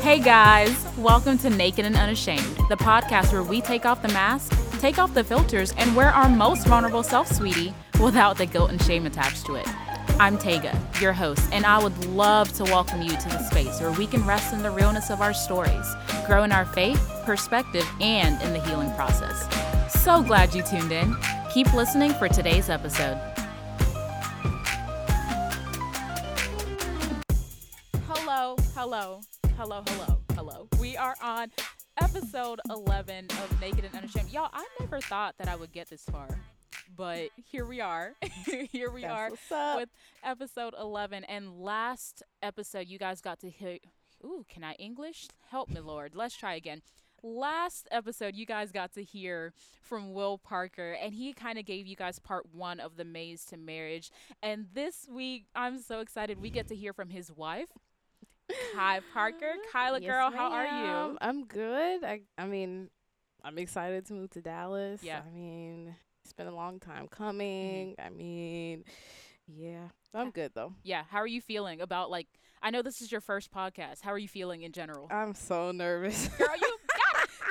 Hey guys, welcome to Naked and Unashamed, the podcast where we take off the mask, take off the filters, and wear our most vulnerable self, sweetie, without the guilt and shame attached to it. I'm Tega, your host, and I would love to welcome you to the space where we can rest in the realness of our stories, grow in our faith, perspective, and in the healing process. So glad you tuned in. Keep listening for today's episode. Hello, hello, hello, hello, hello. We are on episode 11 of Naked and Unashamed. Y'all, I never thought that I would get this far, but here we are. here we That's are with episode 11. And last episode, you guys got to hear. Ooh, can I English? Help me, Lord. Let's try again. Last episode, you guys got to hear from Will Parker, and he kind of gave you guys part one of the Maze to Marriage. And this week, I'm so excited. We get to hear from his wife, Kai Parker. Kyla, Yes, girl, how are you? I'm good. I I mean, I'm excited to move to Dallas. Yeah. Mm-hmm. I mean, it's been a long time coming. I mean, yeah. I'm good though. Yeah, how are you feeling about like? I know this is your first podcast. How are you feeling in general? I'm so nervous. Girl, you.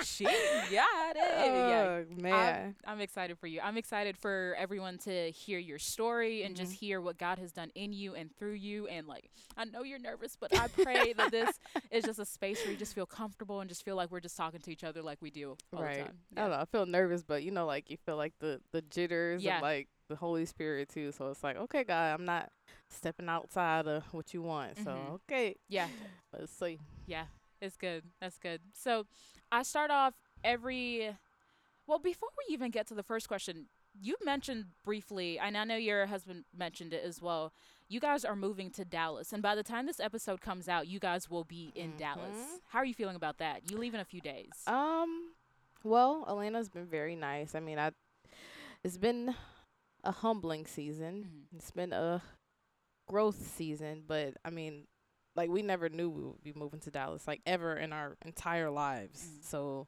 She got it. yeah, oh man. I'm excited for you. I'm excited for everyone to hear your story and just Mm-hmm. hear what God has done in you and through you. And like, I know you're nervous, but I pray that this is just a space where you just feel comfortable and just feel like we're just talking to each other like we do all right. the time. I don't know. I feel nervous, but you know, like you feel like the the jitters Yeah. of like the Holy Spirit too. So it's like, okay, God, I'm not stepping outside of what you want. So Mhm. okay, Yeah. let's see. Yeah, it's good. That's good. So I start off every. Well, before we even get to the first question, you mentioned briefly, and I know your husband mentioned it as well. You guys are moving to Dallas, and by the time this episode comes out, you guys will be in Dallas. Mhm. How are you feeling about that? You leave in a few days. Um, well, Elena's been very nice. I mean, I it's been a humbling season. Mhm. It's been a growth season, but I mean, like we never knew we would be moving to Dallas like ever in our entire lives. Mhm. So,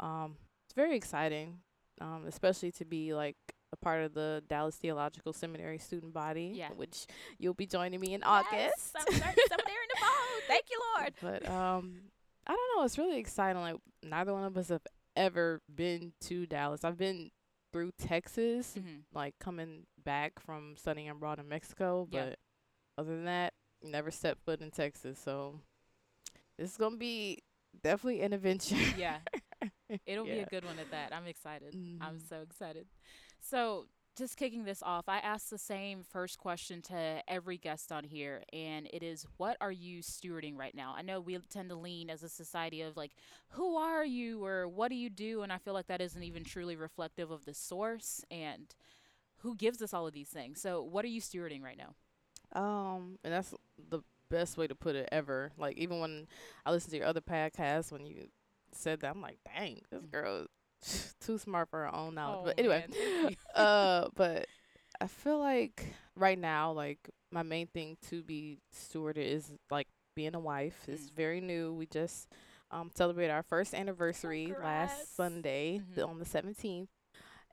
um, it's very exciting. Um, especially to be like a part of the Dallas Theological Seminary student body, Yeah. which you'll be joining me in Yes, August. I'm somewhere in the fall. Thank you, Lord. But um, I don't know. It's really exciting. Like neither one of us have ever been to Dallas. I've been through Texas, Mhm. like coming back from studying abroad in Mexico. But other than that, never stepped foot in Texas. So this is gonna be definitely an adventure. Yeah, it'll be a good one at that. I'm excited. I'm Mhm. so excited. So, just kicking this off, I asked the same first question to every guest on here, and it is what are you stewarding right now? I know we tend to lean as a society of like, who are you or what do you do? And I feel like that isn't even truly reflective of the source and who gives us all of these things. So, what are you stewarding right now? Um, and that's the best way to put it ever. Like even when I listen to your other podcast, when you said that, I'm like, dang, this Mhm. girl is too smart for her own knowledge. Oh, but anyway, man, thank you. uh, but I feel like right now, like my main thing to be stewarded is like being a wife. It's Mm. very new. We just um celebrated our first anniversary Congrats. last Sunday Mhm. on the 17th,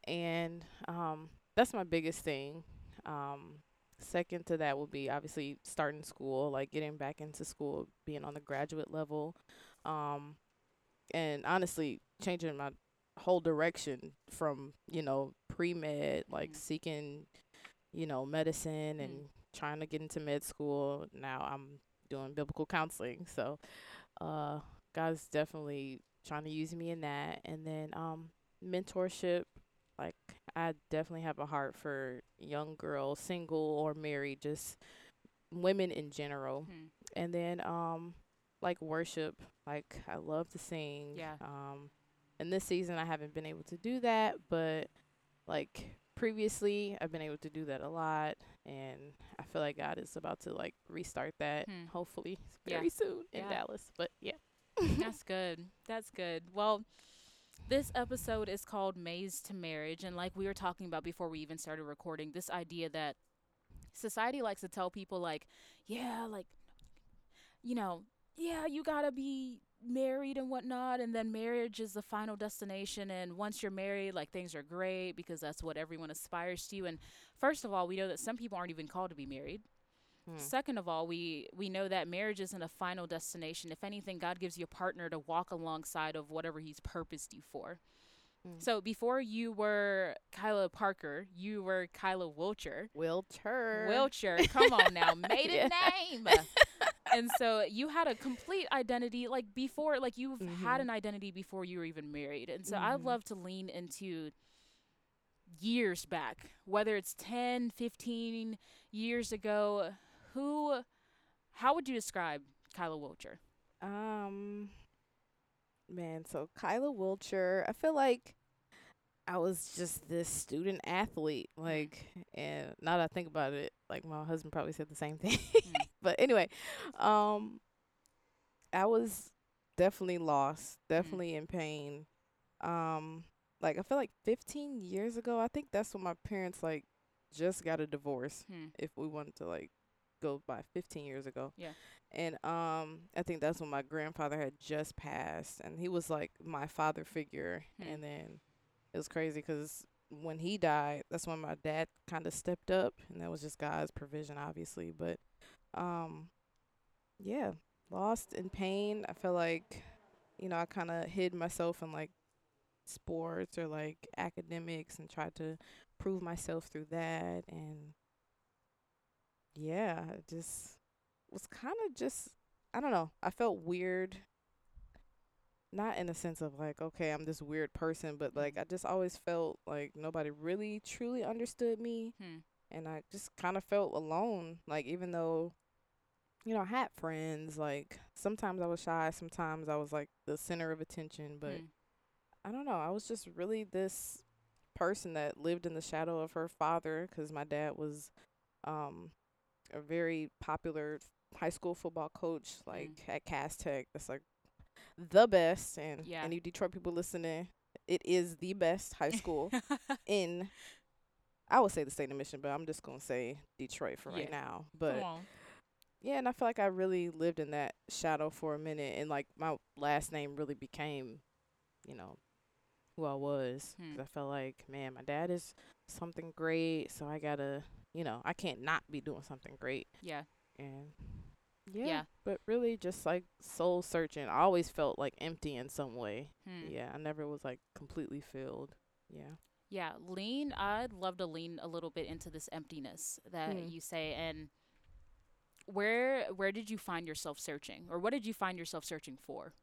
and um that's my biggest thing. Um, second to that will be obviously starting school, like getting back into school, being on the graduate level, um, and honestly changing my whole direction from you know pre med, like Mhm. seeking, you know, medicine and Mm. trying to get into med school. Now I'm doing biblical counseling, so uh, God's definitely trying to use me in that, and then um, mentorship. Like I definitely have a heart for young girls, single or married, just women in general Hmm. and then um like worship like i love to sing Yeah. um and this season i haven't been able to do that but like previously i've been able to do that a lot and i feel like god is about to like restart that Hmm. hopefully Yeah. very soon in Yeah. dallas but yeah That's good. That's good. Well, this episode is called Maze to Marriage. And like we were talking about before we even started recording, this idea that society likes to tell people, like, yeah, like, you know, yeah, you gotta be married and whatnot. And then marriage is the final destination. And once you're married, like, things are great because that's what everyone aspires to. And first of all, we know that some people aren't even called to be married. Hmm. Second of all, we we know that marriage isn't a final destination. If anything, God gives you a partner to walk alongside of whatever He's purposed you for. Mm. So before you were Kyla Parker, you were Kyla Wilcher. Wilcher. Wilcher, come on now, maiden name. and so you had a complete identity like before like you've had Mhm. an identity before you were even married and so i'd Mhm. love to lean into years back whether it's 10 15 years ago who how would you describe kyla wilcher Um, man, so Kyla Wilcher, I feel like I was just this student athlete, like, and now that I think about it, like my husband probably said the same thing. but anyway, um, I was definitely lost, definitely in pain. Um, like I feel like 15 years ago, I think that's when my parents like just got a divorce hmm. if we wanted to like go by 15 years ago. Yeah. And um I think that's when my grandfather had just passed and he was like my father figure Hmm. and then it was crazy cuz when he died, that's when my dad kind of stepped up and that was just God's provision obviously, but um yeah, lost in pain. I feel like you know, I kind of hid myself in like sports or like academics and tried to prove myself through that and yeah, it just was kind of just I don't know. I felt weird. Not in the sense of like, okay, I'm this weird person, but like I just always felt like nobody really truly understood me Hmm. and I just kind of felt alone. Like even though you know, I had friends, like sometimes I was shy, sometimes I was like the center of attention, but Hmm. I don't know. I was just really this person that lived in the shadow of her father because my dad was um, a very popular high school football coach, like at Cass Tech. That's like the best. And Yeah. any Detroit people listening, it is the best high school in. I would say the state of Michigan, but I'm just gonna say Detroit for right now. But yeah, and I feel like I really lived in that shadow for a minute, and like my last name really became, you know, who I was. 'Cause Hmm. I felt like, man, my dad is something great, so I gotta, you know, I can't not be doing something great. Yeah. And yeah, Yeah. but really just like soul searching. I always felt like empty in some way. Hmm. Yeah, I never was like completely filled. Yeah. Yeah, lean. I'd love to lean a little bit into this emptiness that Mm. you say, and where where did you find yourself searching, or what did you find yourself searching for?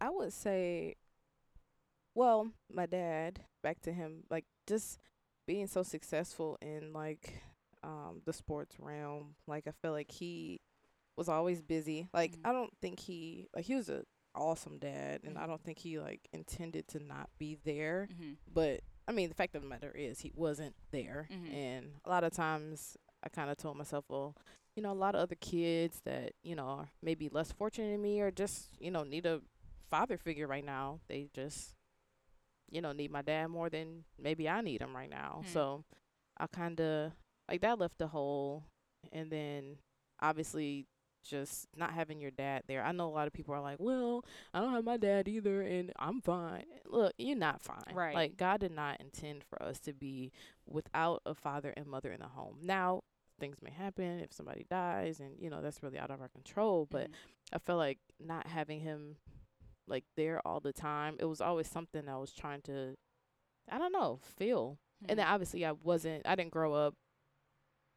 I would say, well, my dad, back to him, like just being so successful in like um the sports realm. Like I feel like he was always busy. Like Mhm. I don't think he like he was a awesome dad and I Mhm. don't think he like intended to not be there. Mm-hmm. But I mean the fact of the matter is he wasn't there. Mhm. And a lot of times I kinda told myself, well, you know, a lot of other kids that, you know, are maybe less fortunate than me or just, you know, need a father figure right now. They just, you know, need my dad more than maybe I need him right now. Hmm. So I kind of like that left a hole. And then obviously just not having your dad there. I know a lot of people are like, well, I don't have my dad either and I'm fine. Look, you're not fine. Right. Like God did not intend for us to be without a father and mother in the home. Now, things may happen if somebody dies and you know that's really out of our control, but Mhm. I feel like not having him like there all the time, it was always something I was trying to I don't know, feel. And then Mhm. obviously I wasn't I didn't grow up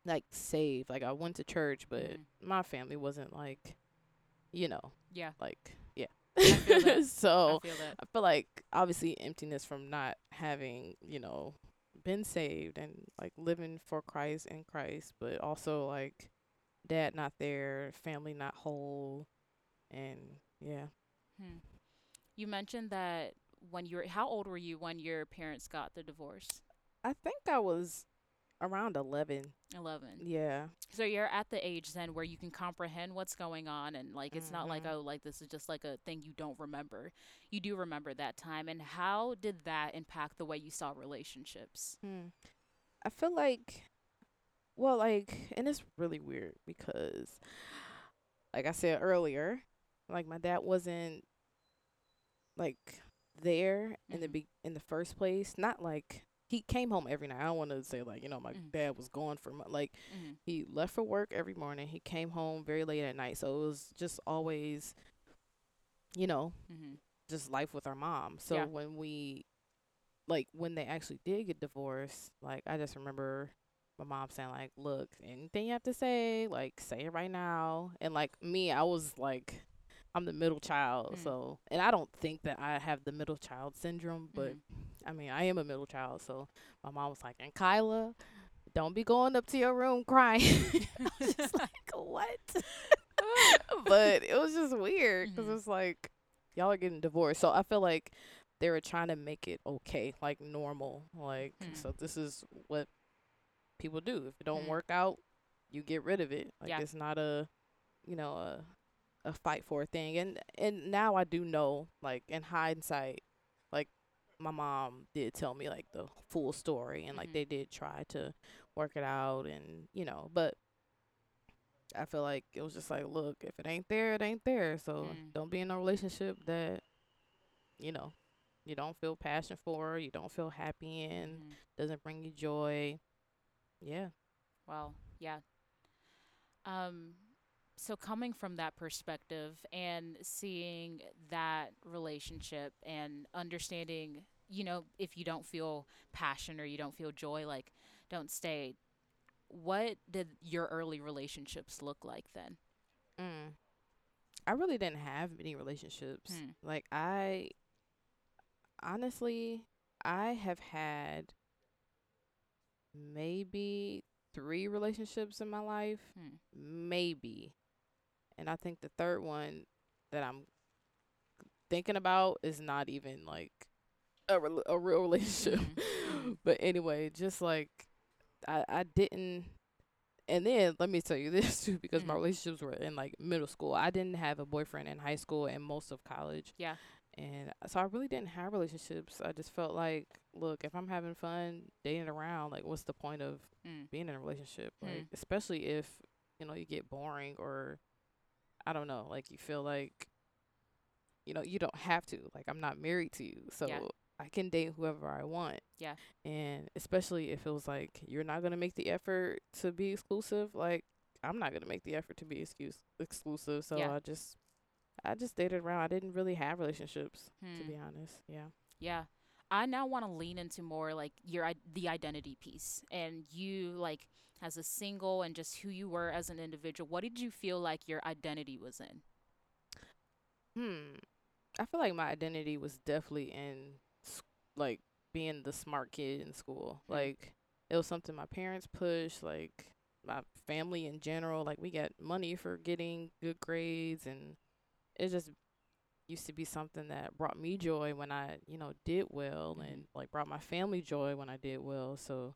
like saved. Like I went to church, but Mhm. my family wasn't like you know, yeah, like yeah. that. so I feel that. I feel like obviously emptiness from not having, you know, been saved and like living for Christ in Christ, but also like dad not there, family not whole, and yeah. Hmm. You mentioned that when you were how old were you when your parents got the divorce? I think I was around 11. Eleven. Yeah. So you're at the age then where you can comprehend what's going on and like it's not like Mhm. oh like this is just like a thing you don't remember. You do remember that time and how did that impact the way you saw relationships? Hmm. I feel like, well, like, and it's really weird because, like I said earlier, like my dad wasn't like there in the Mhm. be in the first place. Not like he came home every night. I don't want to say like you know my Mhm. dad was gone for mo- like Mm-hmm. he left for work every morning. He came home very late at night. So it was just always, you know, Mm-hmm. just life with our mom. So Yeah. when we, like, when they actually did get divorced, like, I just remember my mom saying, like, look, anything you have to say, like, say it right now. And, like, me, I was like, I'm the middle child. Mm. So, and I don't think that I have the middle child syndrome, but Mhm. I mean, I am a middle child. So my mom was like, and Kyla, don't be going up to your room crying. I was just like, what? but it was just weird because Mhm. it's like y'all are getting divorced. So I feel like they were trying to make it okay, like normal. Like Hmm. so, this is what people do. If it don't Hmm. work out, you get rid of it. Like Yeah. it's not a, you know, a a fight for a thing. And and now I do know, like in hindsight, like my mom did tell me like the full story and like Mhm. they did try to work it out and you know, but I feel like it was just like, look, if it ain't there, it ain't there. So Mm. don't be in a relationship that, you know, you don't feel passion for, you don't feel happy in, Mhm. doesn't bring you joy. Yeah. Well, Yeah. Um, so coming from that perspective and seeing that relationship and understanding, you know, if you don't feel passion or you don't feel joy, like don't stay. What did your early relationships look like then? Mm. I really didn't have many relationships. Hmm. Like I honestly I have had maybe 3 relationships in my life, Hmm. maybe. And I think the third one that I'm thinking about is not even like a rel a real relationship. Mhm. but anyway, just like I I didn't and then let me tell you this too because my Mhm. relationships were in like middle school. I didn't have a boyfriend in high school and most of college. Yeah. And so I really didn't have relationships. I just felt like, look, if I'm having fun dating around, like what's the point of Mm. being in a relationship? Like especially if, you know, you get boring or I don't know, like you feel like you know, you don't have to. Like I'm not married to you. So Yeah. I can date whoever I want. Yeah. And especially if it was like you're not gonna make the effort to be exclusive, like I'm not gonna make the effort to be excuse exclusive. So Yeah. I just I just dated around. I didn't really have relationships, to Hmm. be honest. Yeah. Yeah. I now want to lean into more like your the identity piece and you like as a single and just who you were as an individual. What did you feel like your identity was in? Hmm. I feel like my identity was definitely in like being the smart kid in school. Hmm. Like it was something my parents pushed, like my family in general, like we got money for getting good grades and it just used to be something that brought me joy when I, you know, did well Mhm. and like brought my family joy when I did well. So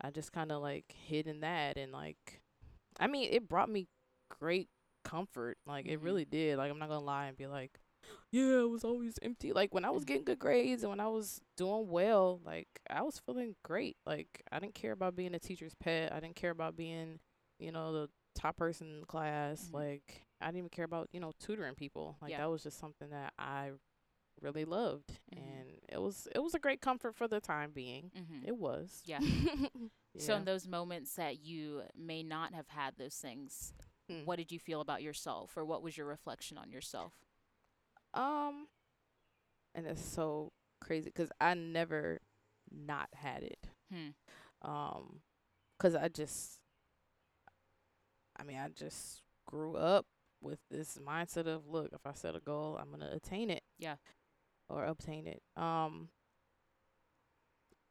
I just kind of like hid in that and like I mean, it brought me great comfort. Like it Mhm. really did. Like I'm not gonna lie and be like, yeah, it was always empty. Like when I was Mhm. getting good grades and when I was doing well, like I was feeling great. Like I didn't care about being a teacher's pet. I didn't care about being, you know, the top person in the class. Mhm. Like I didn't even care about, you know, tutoring people. Like Yeah. that was just something that I really loved Mhm. and it was it was a great comfort for the time being. Mm-hmm. It was. Yeah. So in those moments that you may not have had those things, Hmm. what did you feel about yourself or what was your reflection on yourself? Um, and it's so crazy because I never not had it. Hmm. Um, cause I just, I mean, I just grew up with this mindset of, look, if I set a goal, I'm gonna attain it. Yeah. Or obtain it. Um,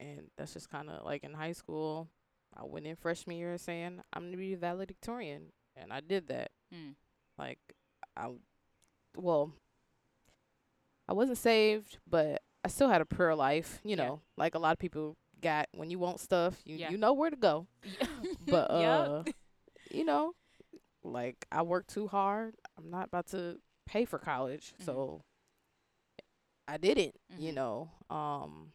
and that's just kind of like in high school. I went in freshman year saying I'm gonna be a valedictorian, and I did that. Hmm. Like, I, well, I wasn't saved, but I still had a prayer life. You Yeah. know, like a lot of people got when you want stuff, you Yeah. you know where to go. But uh, Yep. you know, like I worked too hard. I'm not about to pay for college, Mhm. so I didn't. You Mhm. know, um,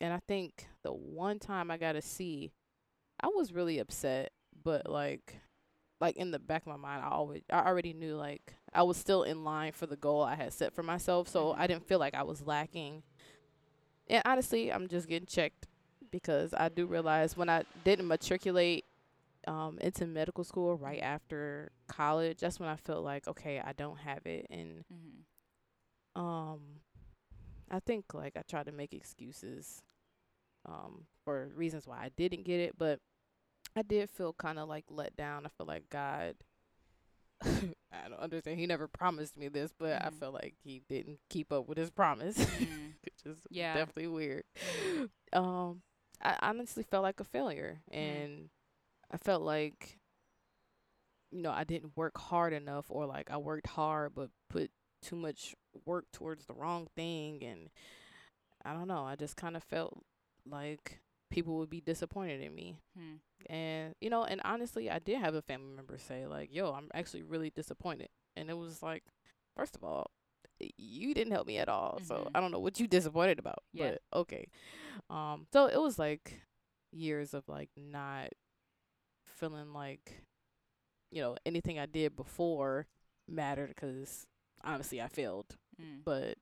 and I think the one time I got a C, I was really upset, but like like in the back of my mind I always I already knew like I was still in line for the goal I had set for myself, so. I didn't feel like I was lacking and honestly, I'm just getting checked because I do realize when I didn't matriculate um, into medical school right after college, that's when I felt like okay, I don't have it, and Mm-hmm. um, I think like I tried to make excuses um for reasons why I didn't get it, but I did feel kind of like let down. I feel like God. I don't understand. He never promised me this, but I Mhm. feel like he didn't keep up with his promise, Mm. which is Yeah. definitely weird. Um, I honestly felt like a failure, Mm. and I felt like, you know, I didn't work hard enough, or like I worked hard but put too much work towards the wrong thing, and I don't know. I just kind of felt like people would be disappointed in me. Hmm. And you know, and honestly, I did have a family member say like, "Yo, I'm actually really disappointed." And it was like, first of all, you didn't help me at all. So Mhm. I don't know what you disappointed about. Yeah. But okay. Um so it was like years of like not feeling like you know, anything I did before mattered cuz obviously I failed. Mm. But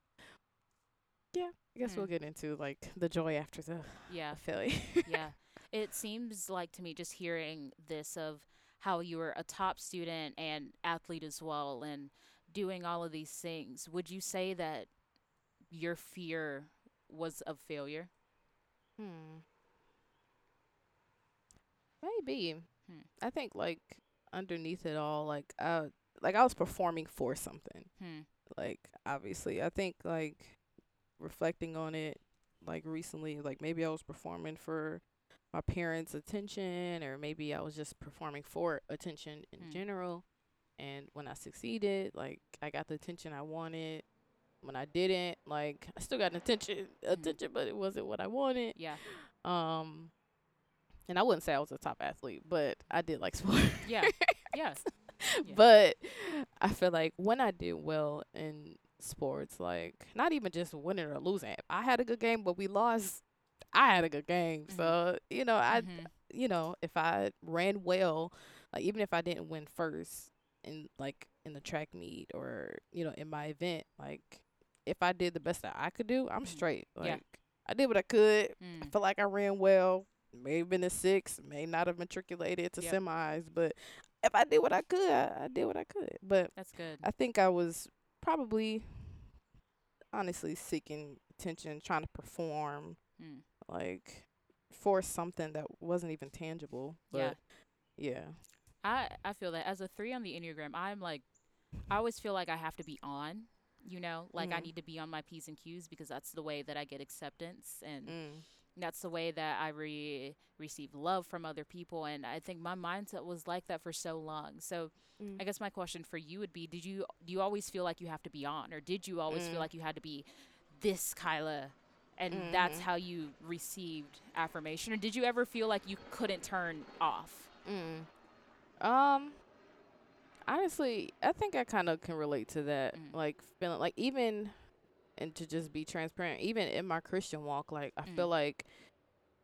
yeah, I guess we'll Hmm. get into like the joy after the Yeah. failure. yeah. It seems like to me just hearing this of how you were a top student and athlete as well and doing all of these things. Would you say that your fear was of failure? Hmm. Maybe. Hmm. I think like underneath it all, like I like I was performing for something. Hmm. Like obviously, I think like reflecting on it, like recently, like maybe I was performing for my parents' attention, or maybe I was just performing for attention in Hmm. general. And when I succeeded, like I got the attention I wanted. When I didn't, like I still got attention, attention, but it wasn't what I wanted. Yeah. Um, and I wouldn't say I was a top athlete, but I did like sports. Yeah. Yeah. Yeah. But I feel like when I did well in sports, like not even just winning or losing, I had a good game, but we lost. I had a good game, Mhm. so you know, I, Mhm. you know, if I ran well, like even if I didn't win first in like in the track meet or you know in my event, like if I did the best that I could do, I'm Mhm. straight. Like Yeah. I did what I could. I Mm. feel like I ran well. May have been a six, may not have matriculated to Yep. semis, but if I did what I could, I, I did what I could. But That's good. I think I was probably honestly seeking attention, trying to perform Mm. like for something that wasn't even tangible. Yeah. But yeah. I I feel that as a three on the enneagram, I'm like, I always feel like I have to be on. You know, like I Mhm. need to be on my p's and q's because that's the way that I get acceptance and Mm. That's the way that I re- receive love from other people. And I think my mindset was like that for so long. So Mm. I guess my question for you would be: Did you do you always feel like you have to be on, or did you always Mm. feel like you had to be this Kyla? And that's Mhm. how you received affirmation, or did you ever feel like you couldn't turn off? Mm. Um honestly, I think I kind of can relate to that. Mm. Like feeling like even and to just be transparent, even in my Christian walk, like I Mm. feel like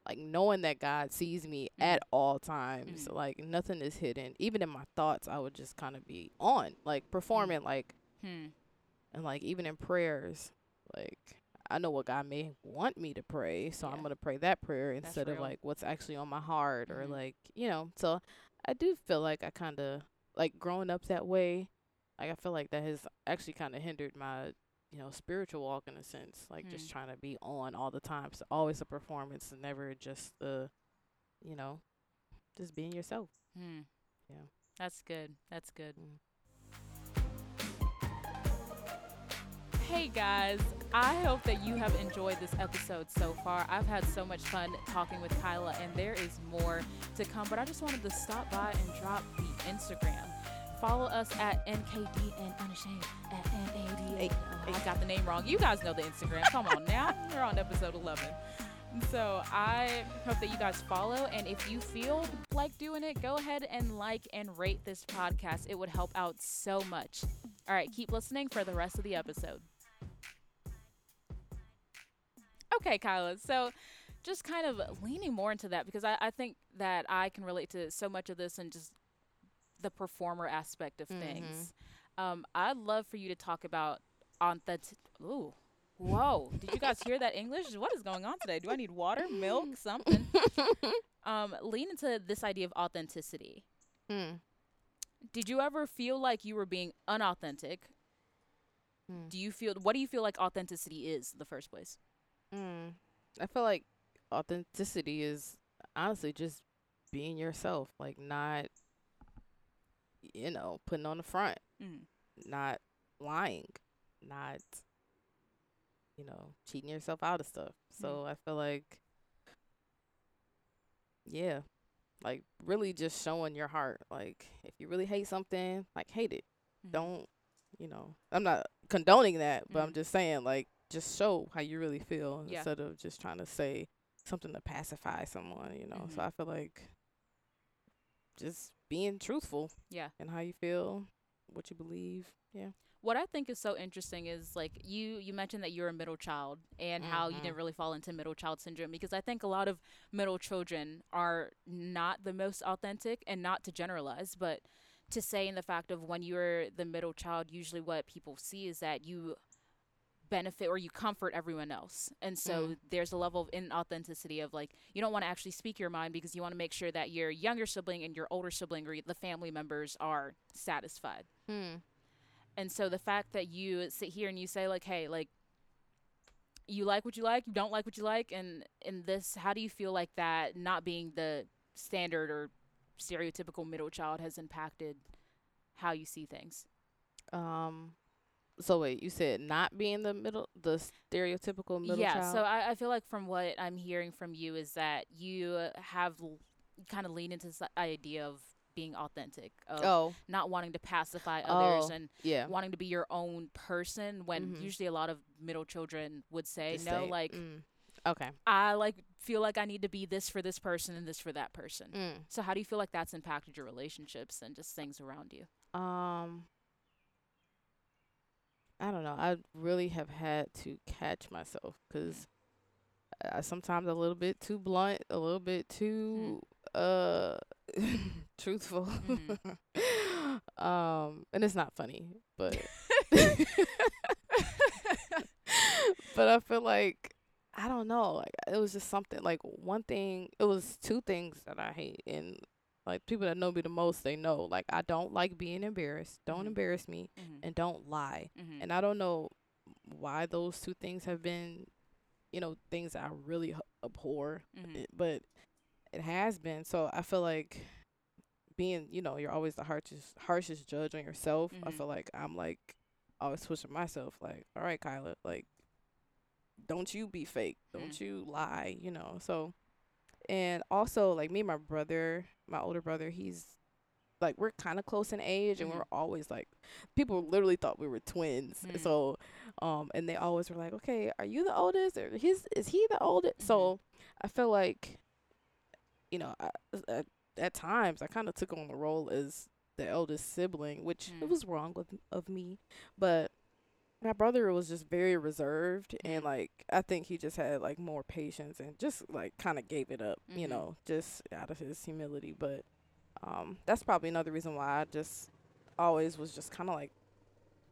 like knowing that God sees me Mm. at all times, Mm. like nothing is hidden. Even in my thoughts, I would just kind of be on, like performing, like Hmm. and like even in prayers, like I know what God may want me to pray, so I'm gonna pray that prayer That's instead of like what's actually on my heart or Mhm. like you know. So I do feel like I kind of like growing up that way. Like I feel like that has actually kind of hindered my you know spiritual walk in a sense. Like just Mm. trying to be on all the time, so always a performance and never just the you know just being yourself. Hmm. Yeah. That's good. That's good. Mm. Hey guys, I hope that you have enjoyed this episode so far. I've had so much fun talking with Kyla, and there is more to come. But I just wanted to stop by and drop the Instagram. Follow us at NKD and Unashamed at NADA. Oh, I got the name wrong. You guys know the Instagram. Come on now. We're on episode 11. So I hope that you guys follow. And if you feel like doing it, go ahead and like and rate this podcast. It would help out so much. All right, keep listening for the rest of the episode. Okay, Kyla. So just kind of leaning more into that because I, I think that I can relate to so much of this and just the performer aspect of things. Um, I'd love for you to talk about authentic. Ooh, Whoa! Did you guys hear that English? What is going on today? Do I need water, milk, something? um, lean into this idea of authenticity. Mm. Did you ever feel like you were being unauthentic? Mm. Do you feel what do you feel like authenticity is in the first place? Mm. I feel like authenticity is honestly just being yourself, like not, you know, putting on the front, Mm. not lying, not, you know, cheating yourself out of stuff. So I feel like, yeah, like really just showing your heart. Like if you really hate something, like hate it. Mhm. Don't, you know, I'm not condoning that, but I'm Mhm. just saying, like, just show how you really feel Yeah. instead of just trying to say something to pacify someone, you know. Mhm. So I feel like just being truthful Yeah. and how you feel, what you believe. Yeah. What I think is so interesting is like you you mentioned that you're a middle child and how you didn't Mhm. really fall into middle child syndrome because I think a lot of middle children are not the most authentic and not to generalize, but to say in the fact of when you're the middle child, usually what people see is that you benefit or you comfort everyone else. And so Mm. there's a level of inauthenticity of like you don't want to actually speak your mind because you want to make sure that your younger sibling and your older sibling or the family members are satisfied. Hmm. And so the fact that you sit here and you say like, "Hey, like you like what you like, you don't like what you like," and in this, how do you feel like that not being the standard or stereotypical middle child has impacted how you see things? Um. So wait, you said not being the middle, the stereotypical middle yeah. child. So I, I feel like from what I'm hearing from you is that you have kind of leaned into this idea of being authentic, of oh, not wanting to pacify others Oh, and yeah. wanting to be your own person when Mhm. usually a lot of middle children would say Just no say, like mm. Okay. i like feel like i need to be this for this person and this for that person Mm. so how do you feel like that's impacted your relationships and just things around you Um, I don't know. I really have had to catch myself because I sometimes a little bit too blunt, a little bit too uh truthful. um, and it's not funny, but but I feel like I don't know. Like it was just something. Like one thing. It was two things that I hate, and like people that know me the most, they know. Like I don't like being embarrassed. Don't Mhm. embarrass me, mm-hmm. and don't lie. mm-hmm. And I don't know why those two things have been, you know, things that I really abhor. mm-hmm. it- but it has been. So I feel like being, you know, you're always the harshest harshest judge on yourself. I Mhm. feel like I'm like always pushing myself, like, all right, Kyla, like, don't you be fake, don't you lie, you know. So, and also like me, and my brother, my older brother, he's like we're kind of close in age, and Mhm. we're always like, people literally thought we were twins. Mm. So, um, and they always were like, okay, are you the oldest, or his is he the oldest? Mhm. So, I feel like, you know, I, at, at times I kind of took on the role as the eldest sibling, which Mm. it was wrong with of me, but my brother was just very reserved and Mhm. like I think he just had like more patience and just like kind of gave it up, you Mhm. know, just out of his humility. But um, that's probably another reason why I just always was just kind of like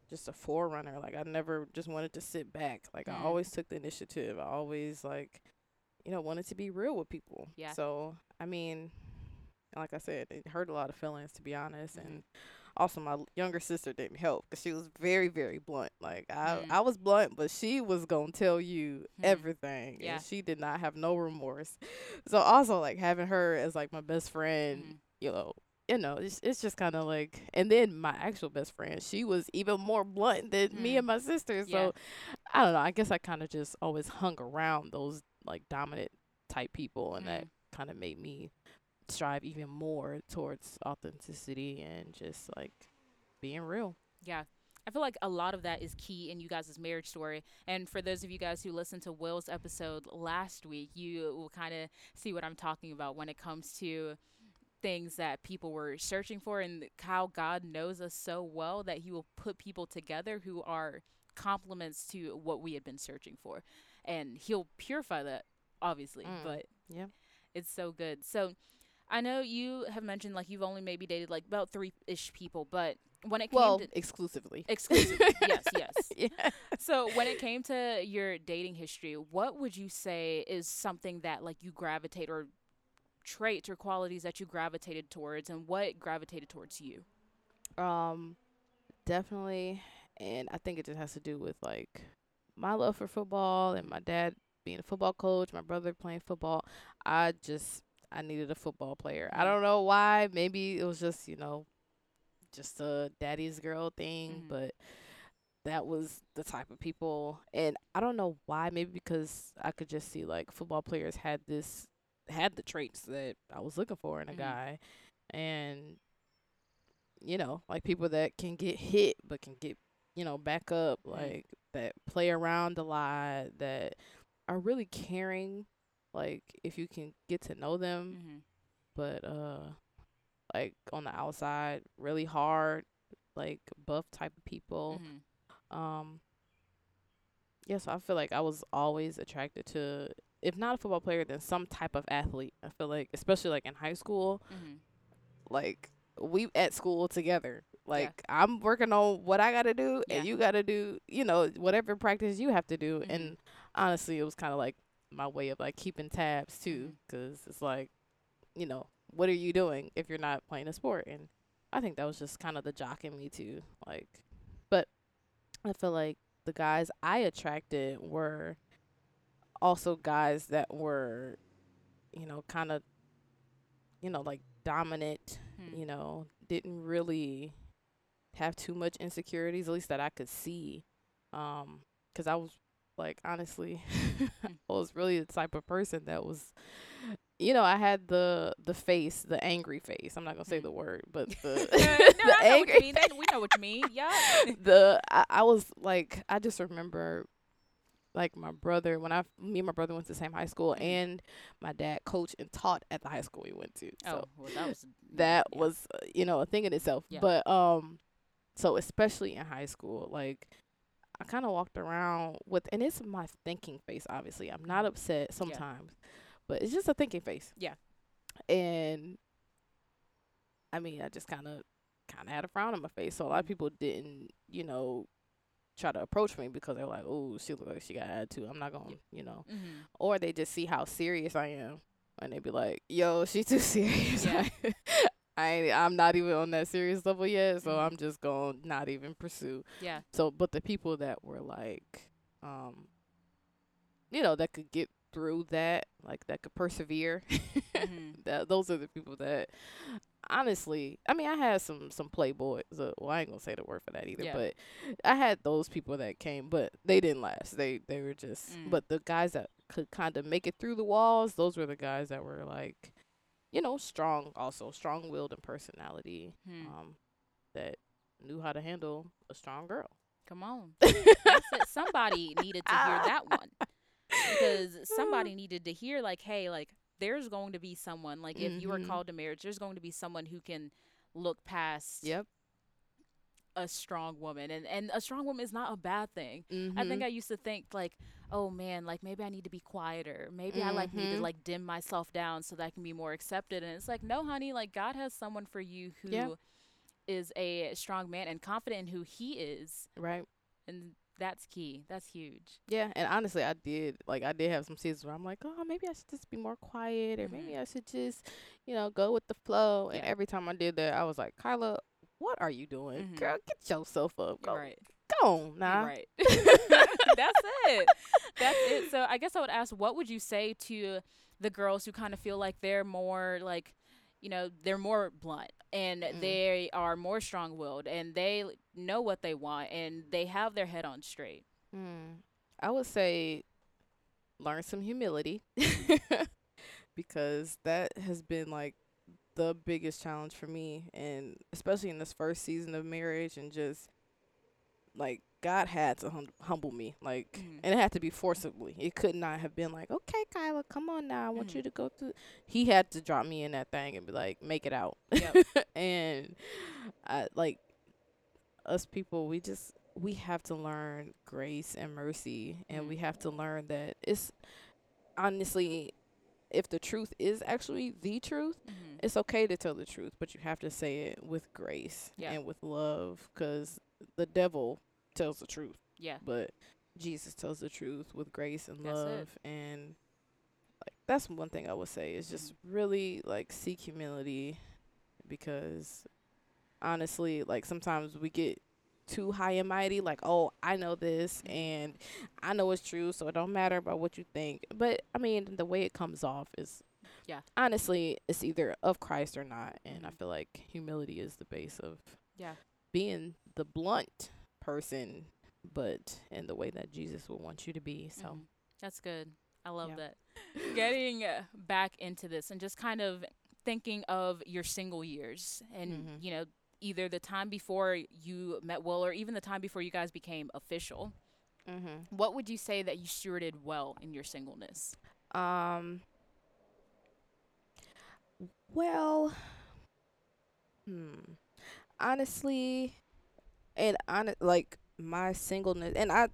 just a forerunner. Like I never just wanted to sit back. Like Mm. I always took the initiative. I always like, you know, wanted to be real with people. Yeah. So I mean, like I said, it hurt a lot of feelings to be honest, Mhm. and also my younger sister didn't help because she was very very blunt. Like I Mm. I was blunt, but she was gonna tell you Hmm. everything, Yeah. and she did not have no remorse. So also like having her as like my best friend, Mhm. you know. You know, it's it's just kind of like, and then my actual best friend, she was even more blunt than me Mm. and my sister. So Yeah. I don't know. I guess I kind of just always hung around those like dominant type people, and that Mm. kind of made me strive even more towards authenticity and just like being real. Yeah. I feel like a lot of that is key in you guys' marriage story. And for those of you guys who listened to Will's episode last week, you will kind of see what I'm talking about when it comes to things that people were searching for and how God knows us so well that he will put people together who are complements to what we had been searching for. And he'll purify that obviously, Mm. but Yeah. it's so good. So I know you have mentioned like you've only maybe dated like about three ish people, but when it well, came to exclusively. exclusively, yes, yes. yeah. So when it came to your dating history, what would you say is something that like you gravitate or traits or qualities that you gravitated towards, and what gravitated towards you? Um, definitely, and I think it just has to do with like my love for football and my dad being a football coach, my brother playing football. I just I needed a football player. I don't know why. Maybe it was just you know, just a daddy's girl thing, Mhm. but that was the type of people and I don't know why maybe because I could just see like football players had this had the traits that I was looking for in a Mhm. guy and you know like people that can get hit but can get you know back up Mhm. like that play around a lot that are really caring like if you can get to know them Mm-hmm. but uh like on the outside really hard like buff type of people Mm-hmm. um yeah so i feel like i was always attracted to if not a football player then some type of athlete i feel like especially like in high school Mm-hmm. like we at school together like i'm working on what i gotta do Yeah. and you gotta do you know whatever practice you have to do and honestly it was kind of like my way of like keeping tabs too because it's like you know what are you doing if you're not playing a sport and i think that was just kind of the jock in me too like but i feel like the guys i attracted were also guys that were you know kind of you know like dominant Hmm. you know didn't really have too much insecurities at least that i could see um because i was like honestly i was really the type of person that was you know i had the the face the angry face i'm not gonna say Mm. the word but the, no, the I know what angry you mean. We know what you mean. Yeah. the I, I was like I just remember like my brother when I me and my brother went to the same high school Mhm. and my dad coached and taught at the high school we went to. So oh, well, that was that yeah. was uh, you know a thing in itself. Yeah. But um so especially in high school like I kind of walked around with and it's my thinking face obviously. I'm not Mhm. upset sometimes. But it's just a thinking face. Yeah. And I mean, I just kind of kind of had a frown on my face. So a lot of people didn't, you know, try to approach me because they're like, "Oh, she look like she got attitude. I'm not going, to you know." Mm-hmm. Or they just see how serious I am, and they be like, "Yo, she too serious." Yeah. I I'm not even on that serious level yet, so Mhm. I'm just going to not even pursue. Yeah. So, but the people that were like, um, you know, that could get through that, like that could persevere, Mhm. that those are the people that, honestly, I mean, I had some some playboys. Uh, well, I ain't gonna say the word for that either, Yeah. but I had those people that came, but they didn't last. They they were just, Mm. but the guys that could kind of make it through the walls, those were the guys that were like, you know, strong, also strong willed and personality, Hmm. um, that knew how to handle a strong girl. Come on. Somebody needed to hear that one because somebody needed to hear like, hey, like there's going to be someone like if you were Mhm. called to marriage, there's going to be someone who can look past Yep. A strong woman, and and a strong woman is not a bad thing. I Mm-hmm. think I used to think like, oh man, like maybe I need to be quieter. Maybe I like need to Mhm. like dim myself down so that I can be more accepted. And it's like, no, honey, like God has someone for you who is Yeah. a strong man and confident in who he is, right. and that's key. That's huge. Yeah, and honestly, I did like I did have some seasons where I'm like, oh, maybe I should just be more quiet, or maybe Mhm. I should just, you know, go with the flow. And every time I did that, I was like, Kyla, what are you doing, Mhm. girl? Get yourself up, go, right. go now. right. that's it. That's it. So I guess I would ask, what would you say to the girls who kind of feel like they're more like, you know, they're more blunt and Mm. they are more strong-willed and they know what they want and they have their head on straight. Mm. I would say learn some humility because that has been like the biggest challenge for me and especially in this first season of marriage and just like God had to hum- humble me like Mhm. and it had to be forcibly it could not have been like okay Kyla come on now I want Mhm. you to go through he had to drop me in that thing and be like make it out Yep. and I like us people we just we have to learn grace and mercy and Mm. we have to learn that it's honestly if the truth is actually the truth, Mhm. it's okay to tell the truth, but you have to say it with grace Yeah. and with love because the devil tells the truth, Yeah. but Jesus tells the truth with grace and That's it. love. And like that's one thing I would say is just really like seek humility because honestly, like sometimes we get too high and mighty, like, oh, I know this and I know it's true, so it don't matter about what you think. But I mean, the way it comes off is Yeah. Honestly, it's either of Christ or not. And I feel like humility is the base of Yeah. being the blunt person, but in the way that Jesus would want you to be. So Mhm. That's good. I love Yeah. that. Getting uh, back into this and just kind of thinking of your single years and, Mhm. you know, either the time before you met Will or even the time before you guys became official. mm-hmm. What would you say that you stewarded well in your singleness? Um. Well, hmm. Honestly, and on like my singleness, and I,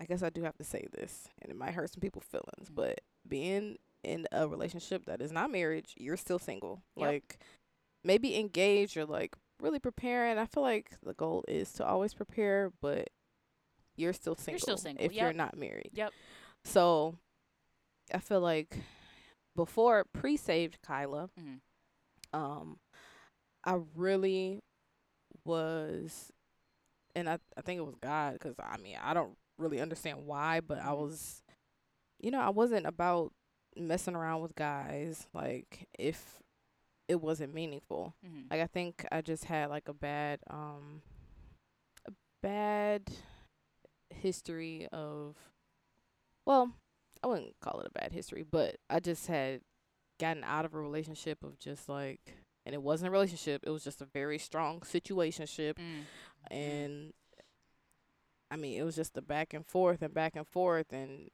I guess I do have to say this, and it might hurt some people's feelings, Mhm. but being in a relationship that is not marriage, you're still single. Yep. Like maybe engaged or like really preparing. I feel like the goal is to always prepare, but you're still single. You're still single, if you're not married. Yep. So I feel like before pre-saved Kyla, Mhm. um, I really was, and I I think it was God because I mean I don't really understand why, but I Mhm. was, you know, I wasn't about messing around with guys like if it wasn't meaningful. Mhm. Like I think I just had like a bad um a bad history of well, I wouldn't call it a bad history, but I just had gotten out of a relationship of just like and it wasn't a relationship, it was just a very strong situationship Mm. and I mean, it was just the back and forth and back and forth and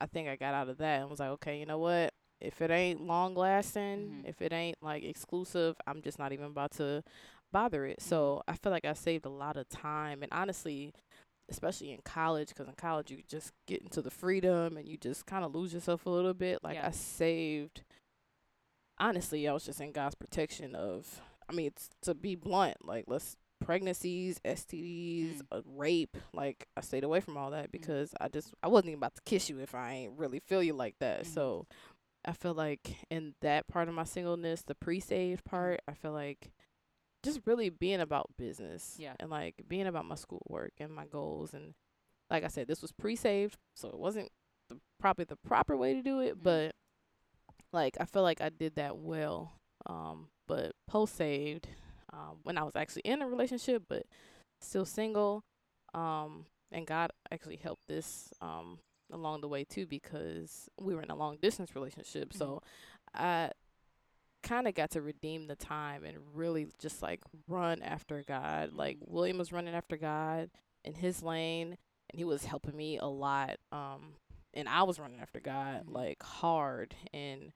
I think I got out of that and was like, okay, you know what? If it ain't long lasting, Mhm. if it ain't like exclusive, I'm just not even about to bother it. So I feel like I saved a lot of time and honestly, especially in college, because in college you just get into the freedom and you just kind of lose yourself a little bit. Like Yeah. I saved. Honestly, I was just in God's protection of. I mean, it's to be blunt. Like let's pregnancies, STDs, Mm. uh, rape. Like I stayed away from all that because I just I wasn't even about to kiss you if I ain't really feel you like that. Mhm. So I feel like in that part of my singleness, the pre-saved part, I feel like just really being about business. Yeah. And like being about my schoolwork and my goals and like I said, this was pre-saved, so it wasn't the, probably the proper way to do it, Mhm. but like I feel like I did that well. Um, but post-saved, um, when I was actually in a relationship but still single, um, and God actually helped this um along the way too because we were in a long distance relationship. So I kind of got to redeem the time and really just like run after God. Like Mhm. William was running after God in his lane and he was helping me a lot. Um and I was running after God Mhm. like hard and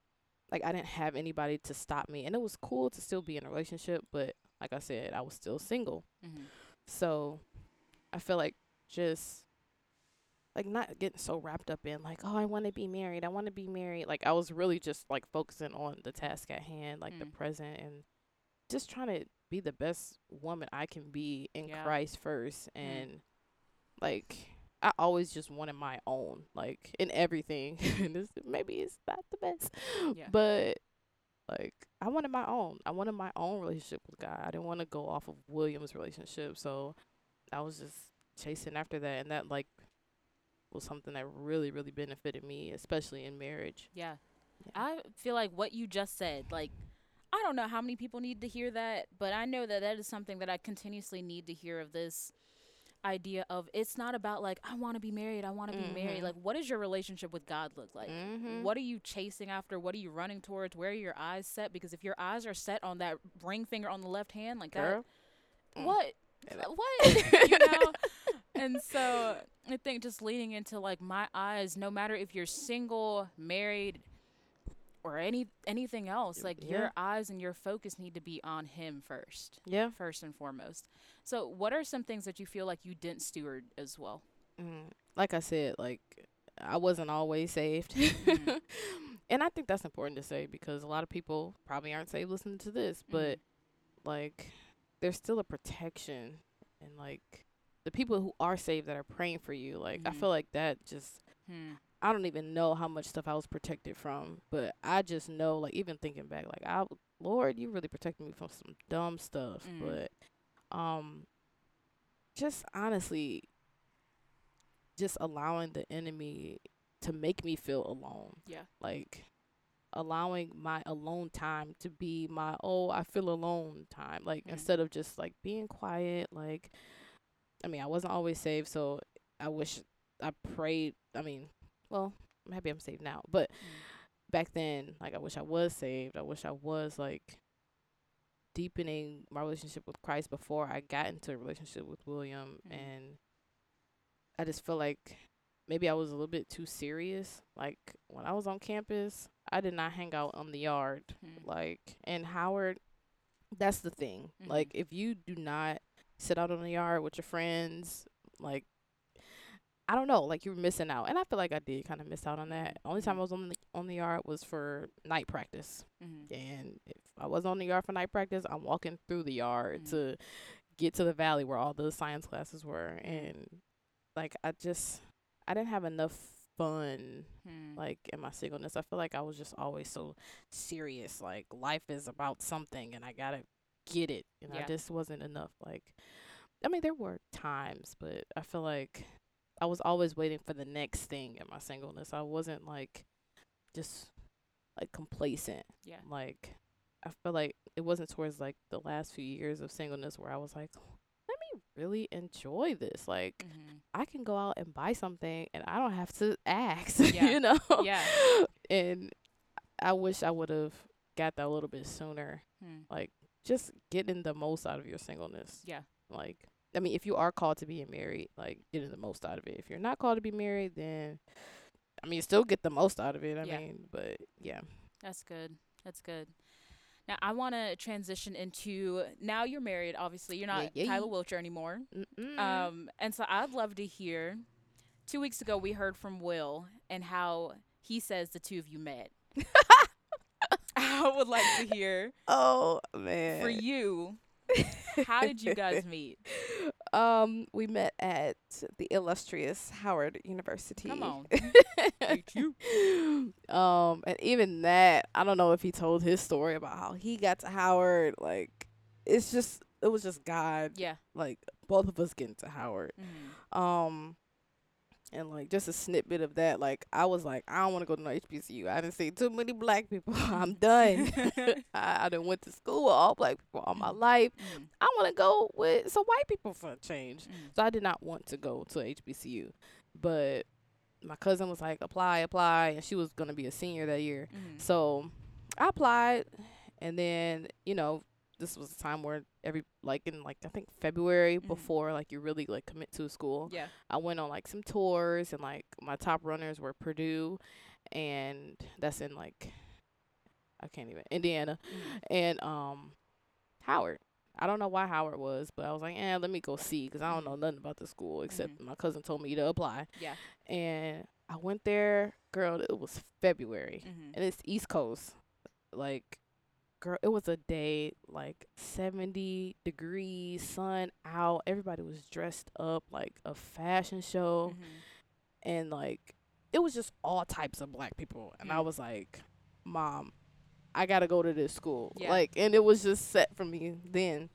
like I didn't have anybody to stop me and it was cool to still be in a relationship, but like I said, I was still single. Mhm. So I feel like just like not getting so wrapped up in like, oh, I want to be married. I want to be married. Like I was really just like focusing on the task at hand, like the Mm. present and just trying to be the best woman I can be in Yeah. Christ first Mm. and like I always just wanted my own, like in everything. and this maybe it's not the best. Yeah. But like I wanted my own. I wanted my own relationship with God. I didn't want to go off of William's relationship. So I was just chasing after that and that like was something that really, really benefited me, especially in marriage. Yeah. Yeah. I feel like what you just said, like, I don't know how many people need to hear that, but I know that that is something that I continuously need to hear of this idea of it's not about like, I want to be married, I want to be married. Mhm. Like, what does your relationship with God look like? Mhm. What are you chasing after? What are you running towards? Where are your eyes set? Because if your eyes are set on that ring finger on the left hand, like Girl. that, Mm. what? What? you know? and so I think just leading into like my eyes, no matter if you're single, married, or any anything else, like Yeah. your eyes and your focus need to be on him first, Yeah. first and foremost. So, what are some things that you feel like you didn't steward as well? Mm. Like I said, like I wasn't always saved. Mhm. and I think that's important to say because a lot of people probably aren't saved listening to this, but like there's still a protection and like the people who are saved that are praying for you, like I Mhm. feel like that just Hmm. I don't even know how much stuff I was protected from, but I just know, like, even thinking back, like, I, Lord, you really protected me from some dumb stuff. Mm. But, um, just honestly, just allowing the enemy to make me feel alone, Yeah. like, allowing my alone time to be my, oh, I feel alone time, like, Mm. instead of just, like, being quiet, like, I mean, I wasn't always saved, so I wish I prayed. I mean, well, I'm happy I'm saved now, but back then, like, I wish I was saved. I wish I was like deepening my relationship with Christ before I got into a relationship with William, Mhm. and I just feel like maybe I was a little bit too serious. Like when I was on campus, I did not hang out on the yard. Hmm. Like and Howard, that's the thing. Mhm. Like if you do not sit out on the yard with your friends, like I don't know, like you're missing out. And I feel like I did kind of miss out on that. Only time Mhm. I was on the on the yard was for night practice. Mhm. And if I was on the yard for night practice, I'm walking through the yard Mhm. to get to the valley where all the science classes were and like I just I didn't have enough fun Hmm. like in my singleness. I feel like I was just always so serious. Like life is about something and I gotta get it. And Yeah. I just wasn't enough. Like I mean there were times, but I feel like I was always waiting for the next thing in my singleness. I wasn't like just like complacent. Yeah. Like I feel like it wasn't towards like the last few years of singleness where I was like, let me really enjoy this. Like Mhm. I can go out and buy something and I don't have to ask, Yeah. you know? Yeah. And I wish I would have got that a little bit sooner. Hmm. Like just getting the most out of your singleness. Yeah. Like I mean, if you are called to be married, like getting the most out of it. If you're not called to be married, then I mean, still get the most out of it. I Yeah. mean, but yeah. That's good. That's good. Now I want to transition into now you're married. Obviously, you're not Yeah, yeah. Tyler Wilcher anymore. Mm-mm. Um, and so I'd love to hear. Two weeks ago, we heard from Will and how he says the two of you met. I would like to hear oh man. for you. How did you guys meet? Um, we met at the illustrious Howard University. Come on. Meet you. Um, and even that, I don't know if he told his story about how he got to Howard. Like, it's just, it was just God. Yeah. Like both of us getting to Howard. Mhm. Um, and like just a snippet of that. Like I was like, I don't want to go to no HBCU. I didn't see too many black people. I'm done. I, I didn't went to school with all black people all my life. Mhm. I want to go with some white people for a change. Mhm. So I did not want to go to HBCU, but my cousin was like, apply, apply, and she was gonna be a senior that year. Mhm. So I applied, and then you know this was a time where every like in like I think February Mhm. before like you really like commit to a school. Yeah. I went on like some tours, and like my top runners were Purdue, and that's in like I can't even Indiana, Mhm. and um Howard. I don't know why Howard was, but I was like, eh, let me go see because I don't know nothing about the school except my cousin told me to apply. Yeah. And I went there, girl. It was February, Mhm. and it's East Coast. Like, girl, it was a day like seventy degrees, sun out. Everybody was dressed up like a fashion show, Mhm. and like it was just all types of black people. And I Mm. was like, Mom, I gotta go to this school. Yeah. Like, and it was just set for me then.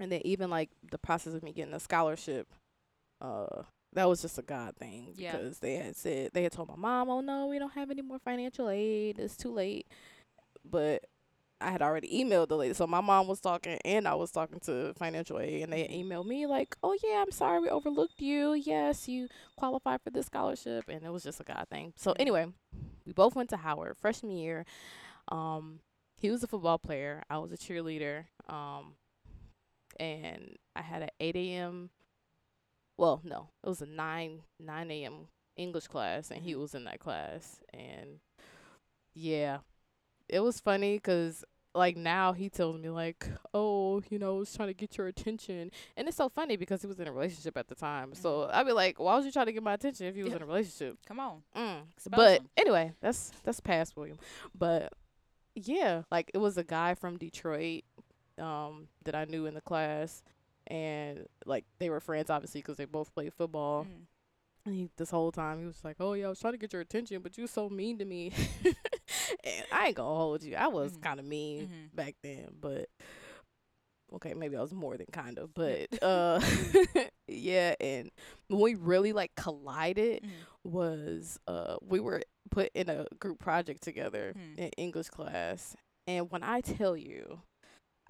And then even like the process of me getting a scholarship, uh, that was just a God thing Yeah. because they had said they had told my mom, "Oh no, we don't have any more financial aid. It's too late." But I had already emailed the lady, so my mom was talking and I was talking to financial aid, and they emailed me like, "Oh yeah, I'm sorry we overlooked you. Yes, you qualify for this scholarship," and it was just a God thing. So Mhm. anyway, we both went to Howard freshman year. Um, he was a football player. I was a cheerleader. Um, and I had an eight a.m. Well, no, it was a nine nine a.m. English class, and he was in that class. And yeah, it was funny 'cause like now he tells me like, oh, you know, I was trying to get your attention, and it's so funny because he was in a relationship at the time. So I'd be like, why was you trying to get my attention if he was Yeah. in a relationship? Come on. Mm. But him. anyway, that's that's past William. But yeah, like it was a guy from Detroit um that I knew in the class and like they were friends obviously because they both played football. Mm. And he, this whole time he was like, "Oh yeah, I was trying to get your attention, but you was so mean to me." I ain't gonna hold you. I was Mhm. kind of mean Mhm. back then, but okay, maybe I was more than kind of, but uh, yeah. And when we really like collided Mm. was uh we were put in a group project together Hmm. in English class, and when I tell you.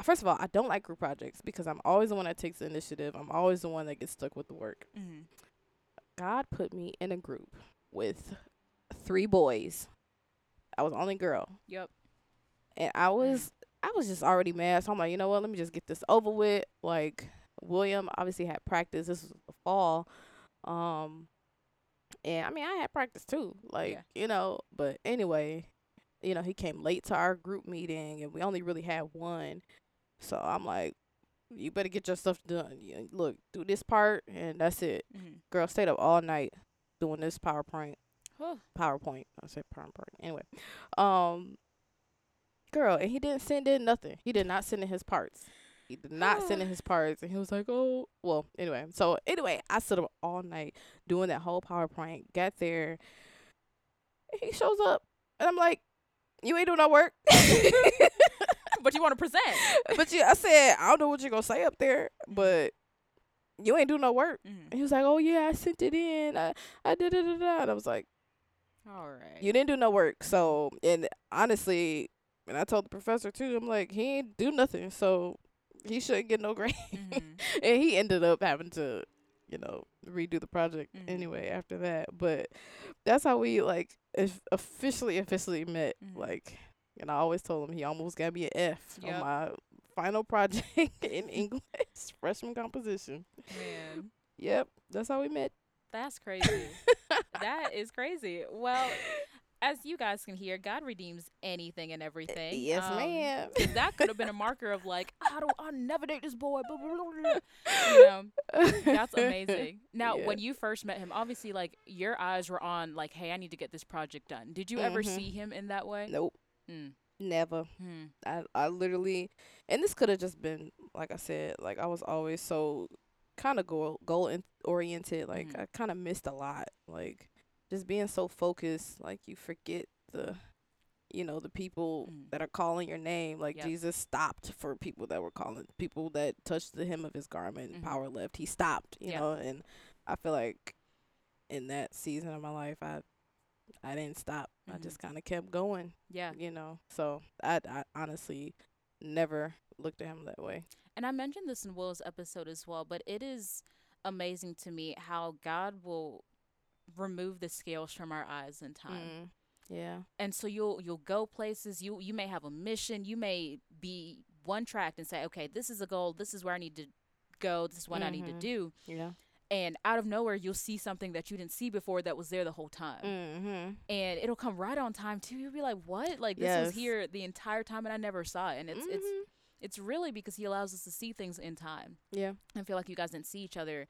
First of all, I don't like group projects because I'm always the one that takes the initiative. I'm always the one that gets stuck with the work. Mm. God put me in a group with three boys. I was the only girl. Yep. And I was I was just already mad. So I'm like, you know what, let me just get this over with. Like William obviously had practice. This was the fall. Um and I mean I had practice too. Like, Yeah. you know, but anyway, you know, he came late to our group meeting and we only really had one. So I'm like, you better get your stuff done. You, look, do this part and that's it Mm. girl stayed up all night doing this PowerPoint. PowerPoint. I said PowerPoint. Anyway, um, girl, and he didn't send in nothing. He did not send in his parts. He did not send in his parts, and he was like, "Oh, well." Anyway, so anyway, I stood up all night doing that whole PowerPoint. Got there, he shows up, and I'm like, "You ain't doing no work." but you want to present. but you, I said, I don't know what you're gonna say up there, but you ain't doing no work. Mm. And he was like, "Oh yeah, I sent it in. I I did it." And I was like, All right. "You didn't do no work." So, and honestly, and I told the professor too. I'm like, he ain't do nothing, so he shouldn't get no grade. Mhm. and he ended up having to, you know, redo the project Mhm. anyway after that. But that's how we like if officially officially met. Mhm. Like, and I always told him he almost got me an F Yep. on my final project in English freshman composition. Man, Yep, that's how we met. that's crazy. that is crazy. Well, as you guys can hear, God redeems anything and everything. Yes, Um, ma'am. That could have been a marker of like, I don't, I'll never date this boy. blah, blah, blah. You know, that's amazing. Now, Yeah. when you first met him, obviously, like your eyes were on, like, hey, I need to get this project done. Did you ever Mhm. see him in that way? Nope, Mm. never. Hmm. I I literally, and this could have just been like I said, like I was always so kind of goal goal in- oriented. Like Mhm. I kind of missed a lot. Like just being so focused, like you forget the, you know, the people Mhm. that are calling your name. Like Yep. Jesus stopped for people that were calling people that touched the hem of his garment. Mhm. Power left. He stopped. You Yeah. know, and I feel like in that season of my life, I. I didn't stop. I Mhm. just kind of kept going Yeah. you know. So I, I honestly never looked at him that way. And I mentioned this in Will's episode as well, but it is amazing to me how God will remove the scales from our eyes in time. Mm. Yeah. And so you'll you'll go places, you you may have a mission, you may be one track and say, "Okay, this is a goal, this is where I need to go, this is what I need to Mhm. do." Yeah. And out of nowhere, you'll see something that you didn't see before that was there the whole time. Mm-hmm. And it'll come right on time too. You'll be like, "What? Like this was here the entire time and I never saw it." And it's it's Mhm. It's really because he allows us to see things in time. yeah. I feel like you guys didn't see each other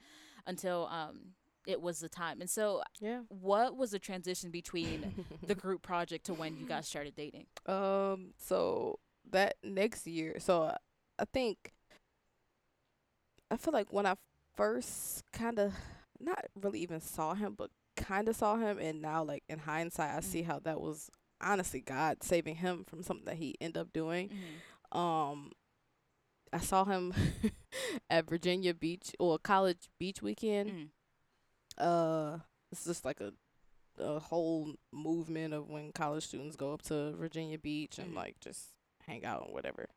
until um it was the time. And so Yeah. what was the transition between the group project to when you guys started dating? um. So that next year, so I- I think I feel like when I first kind of not really even saw him, but kind of saw him, and now like in hindsight, I Mm. see how that was honestly God saving him from something that he ended up doing. Um I saw him at Virginia Beach or college beach weekend. Mm. Uh it's just like a a whole movement of when college students go up to Virginia Beach and Mhm. like just hang out and whatever.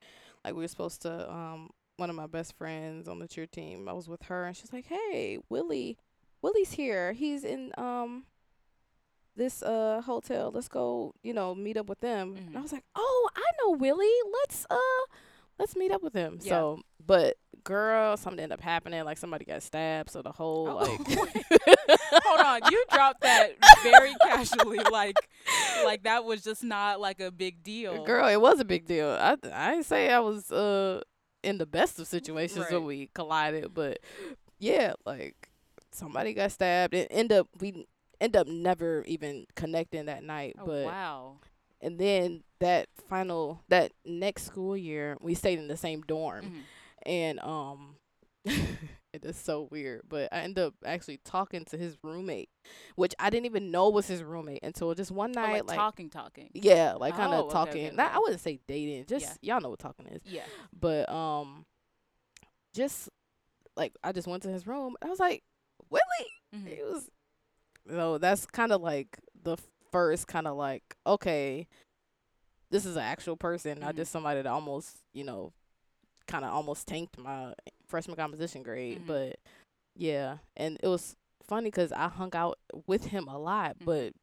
Like we were supposed to um one of my best friends on the cheer team, I was with her and she's like, Hey, Willie Willie's here. He's in um this uh hotel. Let's go, you know, meet up with them. And I Mhm. was like, Oh, I know Willie. Let's uh let's meet up with him. Yeah. So but girl, something ended up happening, like somebody got stabbed, so the whole Oh. like Hold on, you dropped that very casually, like, like that was just not like a big deal. Girl, it was a big deal. I I didn't say I was uh in the best of situations Right. when we collided, but yeah, like somebody got stabbed and end up we end up never even connecting that night. Oh but wow. and then that final that next school year we stayed in the same dorm Mhm. and um it is so weird but i end up actually talking to his roommate which i didn't even know was his roommate until just one night like, like, talking, talking. yeah like kind Oh, of okay, talking okay, not okay. i wouldn't say dating just Yeah. y'all know what talking is Yeah. but um just like i just went to his room and i was like willie Mhm. it was so that's kind of like the first kind of like okay this is an actual person not Mhm. just somebody that almost you know kind of almost tanked my freshman composition grade Mhm. but yeah and it was funny because i hung out with him a lot Mhm. but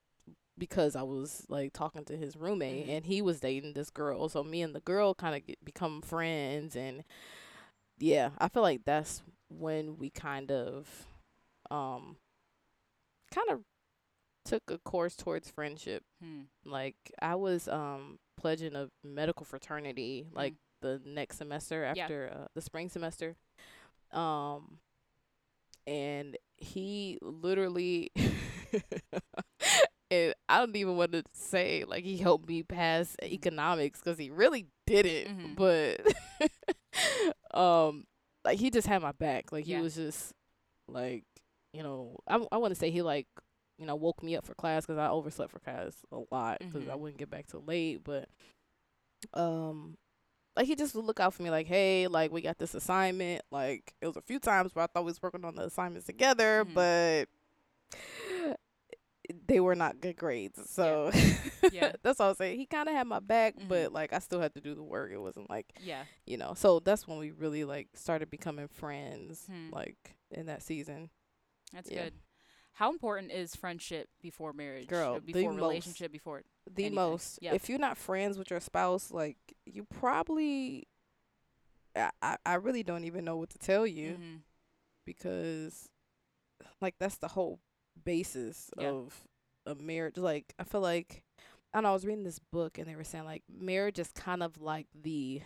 because i was like talking to his roommate Mhm. and he was dating this girl so me and the girl kind of become friends and yeah i feel like that's when we kind of um kind of took a course towards friendship Hmm. like i was um pledging a medical fraternity like the next semester Yeah. after uh, the spring semester um and he literally and i don't even want to say like he helped me pass economics because he really didn't Mhm. but um like he just had my back like he Yeah. was just like you know i, I want to say he like you know woke me up for class because i overslept for class a lot because i Mhm. wouldn't get back till late but um like he just would look out for me like hey like we got this assignment like it was a few times where i thought we was working on the assignments together Mhm. but they were not good grades so Yeah. that's all i'm saying he kind of had my back Mhm. but like i still had to do the work it wasn't like Yeah. you know so that's when we really like started becoming friends Hmm. like in that season That's Yeah. good. How important is friendship before marriage? Girl, before most. relationship, before the anything. most Yep. if you're not friends with your spouse like you probably I, I really don't even know what to tell you Mhm. because like that's the whole basis Yeah. of a marriage like i feel like i know i was reading this book and they were saying like marriage is kind of like the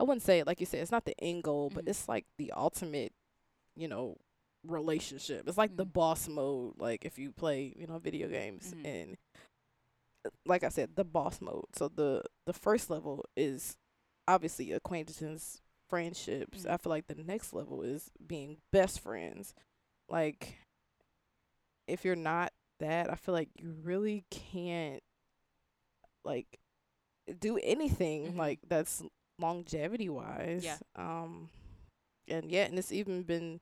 i wouldn't say like you said it's not the end goal but Mhm. it's like the ultimate you know relationship it's like the Mhm. boss mode like if you play you know video games Mhm. and like i said the boss mode so the the first level is obviously acquaintances friendships Mhm. i feel like the next level is being best friends like if you're not that i feel like you really can't like do anything Mhm. like that's longevity wise Yeah. um and yeah and it's even been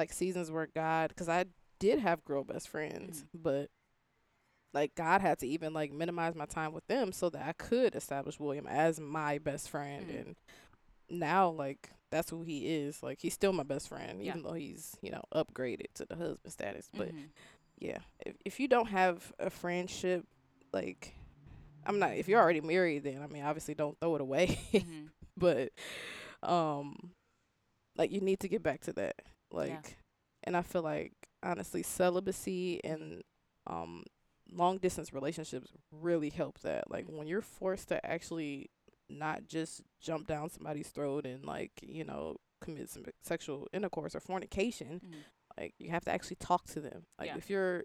like seasons where god because i did have girl best friends but like god had to even like minimize my time with them so that i could establish william as my best friend Mhm. and now like that's who he is like he's still my best friend Yeah. even though he's you know upgraded to the husband status but Mhm. yeah if, if you don't have a friendship like i'm not if you're already married then i mean obviously don't throw it away Mhm. but um like you need to get back to that like and i feel like honestly celibacy and um long distance relationships really help that like when you're forced to actually not just jump down somebody's throat and like you know commit some sexual intercourse or fornication Mhm. like you have to actually talk to them like Yeah. if you're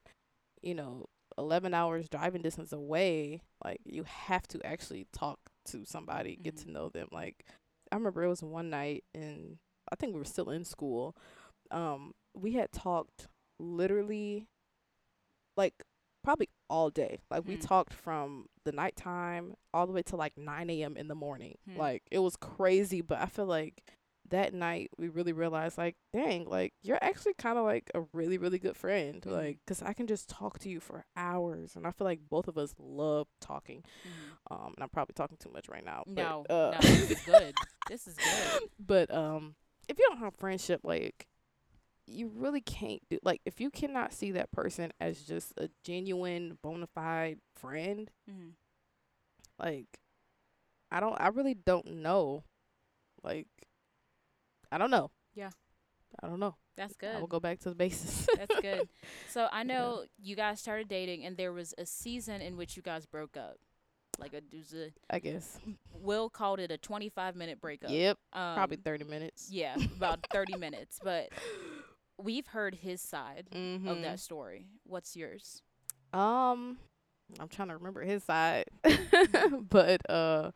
you know 11 hours driving distance away like you have to actually talk to somebody get Mhm. to know them like i remember it was one night and i think we were still in school um we had talked literally like probably all day like we Hmm. talked from the nighttime all the way to like 9 a.m in the morning Hmm. like it was crazy but i feel like that night we really realized like dang like you're actually kind of like a really really good friend Mhm. like because i can just talk to you for hours and i feel like both of us love talking Mhm. um and i'm probably talking too much right now but, No, uh, no, this is good. This is good. but um if you don't have friendship like you really can't do like if you cannot see that person as just a genuine bona fide friend Mhm. like i don't i really don't know like i don't know Yeah. I don't know. That's good. I will go back to the basis. That's good. So I know you guys started dating, and there was a season in which you guys broke up. Like a, there was a I guess. Will called it a 25 minute breakup. Yep. Um, Probably thirty minutes. Yeah, about 30 minutes. But we've heard his side Mm-hmm. of that story. What's yours? Um, I'm trying to remember his side, but uh,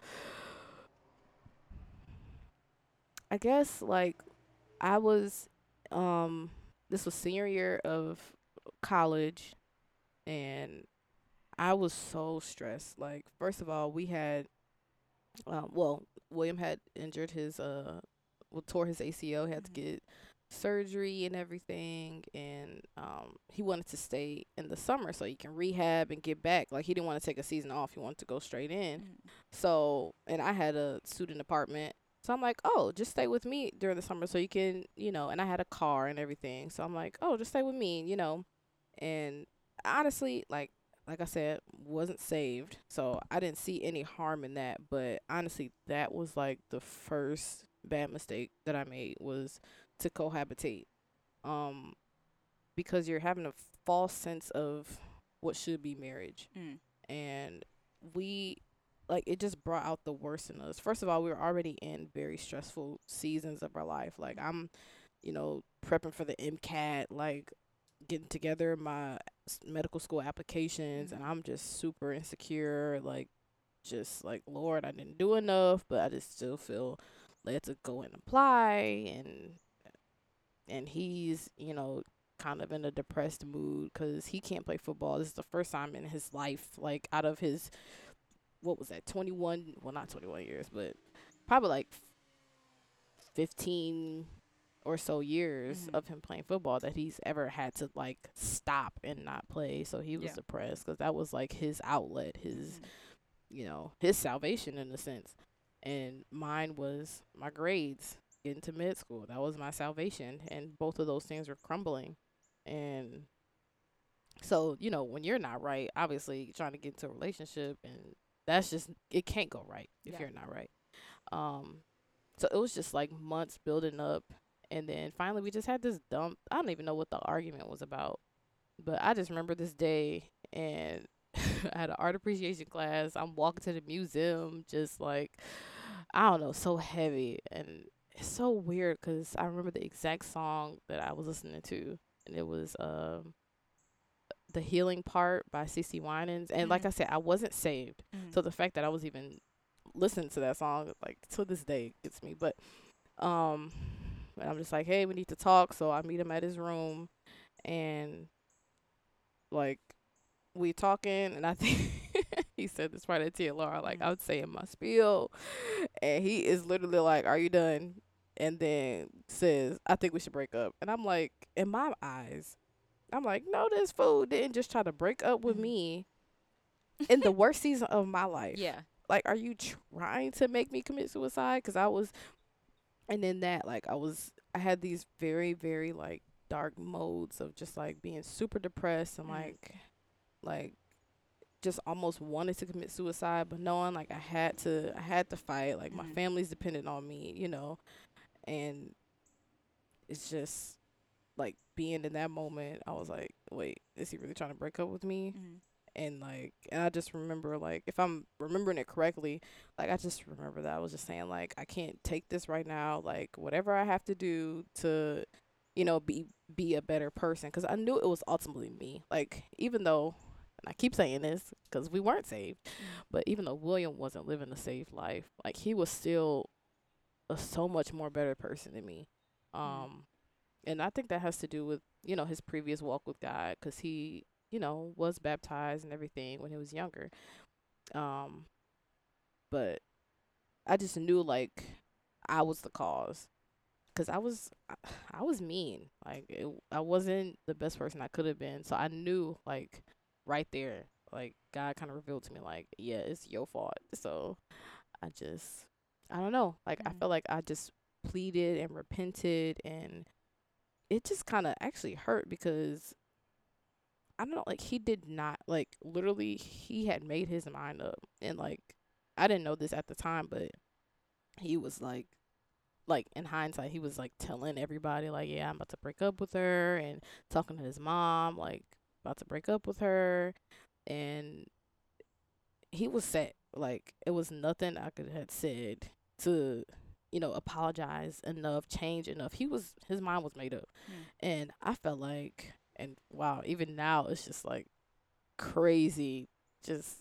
I guess like I was, um, this was senior year of college, and I was so stressed. Like, first of all, we had, um, well, William had injured his uh, well, tore his ACL. He had to Mhm. get surgery and everything and um he wanted to stay in the summer so he can rehab and get back. Like he didn't want to take a season off he wanted to go straight in. Mm. so and i had a student apartment. So i'm like oh just stay with me during the summer so you can you know and i had a car and everything. So i'm like oh just stay with me you know? And honestly like like i said wasn't saved. So i didn't see any harm in that but honestly that was like the first bad mistake that i made was to cohabitate um because you're having a false sense of what should be marriage Mm. and we like it just brought out the worst in us. First of all, we were already in very stressful seasons of our life. Like I'm, you know, prepping for the MCAT, like getting together my medical school applications, and Mhm. I'm just super insecure. Like, just like Lord, I didn't do enough, but I just still feel led to go and apply, and and he's, you know, kind of in a depressed mood because he can't play football. This is the first time in his life, like out of his, what was that, 21, well, not 21 years, but probably like 15 or so years Mhm. of him playing football that he's ever had to like stop and not play. So he was Yeah. depressed because that was like his outlet, his, Mhm. you know, his salvation in a sense. And mine was my grades, getting to mid school. That was my salvation. And both of those things were crumbling. And so, you know, when you're not right, obviously trying to get into a relationship and that's just it can't go right if Yeah. you're not right. Um so it was just like months building up and then finally we just had this dump I don't even know what the argument was about. But I just remember this day and I had an art appreciation class. I'm walking to the museum just like I don't know, so heavy and it's so weird because I remember the exact song that I was listening to and it was um the healing part by CeCe Winans and like Mhm. I said I wasn't saved. Mhm. So the fact that I was even listening to that song, like to this day, gets me. But um, and I'm just like, hey, we need to talk. So I meet him at his room, and like we talking, and I think he said this right at TLR. Like Mhm. I would say in my spiel, and he is literally like, "Are you done?" And then says, "I think we should break up." And I'm like, in my eyes, I'm like, no, this fool didn't just try to break up with Mhm. me in the worst season of my life yeah. like are you trying to make me commit suicide because i was and then that like i was i had these very very like dark modes of just like being super depressed and Mhm. like like just almost wanted to commit suicide but knowing like i had to i had to fight like my Mhm. family's dependent on me you know and it's just like being in that moment i was like wait is he really trying to break up with me? Mhm. and like and I just remember like if I'm remembering it correctly, like I just remember that. I was just saying like I can't take this right now, like whatever I have to do to you know be be a better person. Cuz I knew it was ultimately me. Like even though and I keep saying this cuz we weren't saved, but even though William wasn't living a saved life, like he was still a so much more better person than me. Um Mhm. and I think that has to do with, you know, his previous walk with God cuz he you know, was baptized and everything when he was younger. Um, but I just knew like I was the cause because I was I, I was mean. Like it, I wasn't the best person I could have been. So I knew like right there, like God kind of revealed to me like, yeah, it's your fault. So I just I don't know. Like I Mhm. felt like I just pleaded and repented and it just kind of actually hurt because I don't know, like he did not like literally he had made his mind up and like I didn't know this at the time, but he was like like in hindsight, he was like telling everybody like, yeah, I'm about to break up with her, and talking to his mom like about to break up with her, and he was set. Like it was nothing I could have said to, you know, apologize enough, change enough. He was his mind was made up, Mm. and I felt like, and wow, even now it's just like crazy, just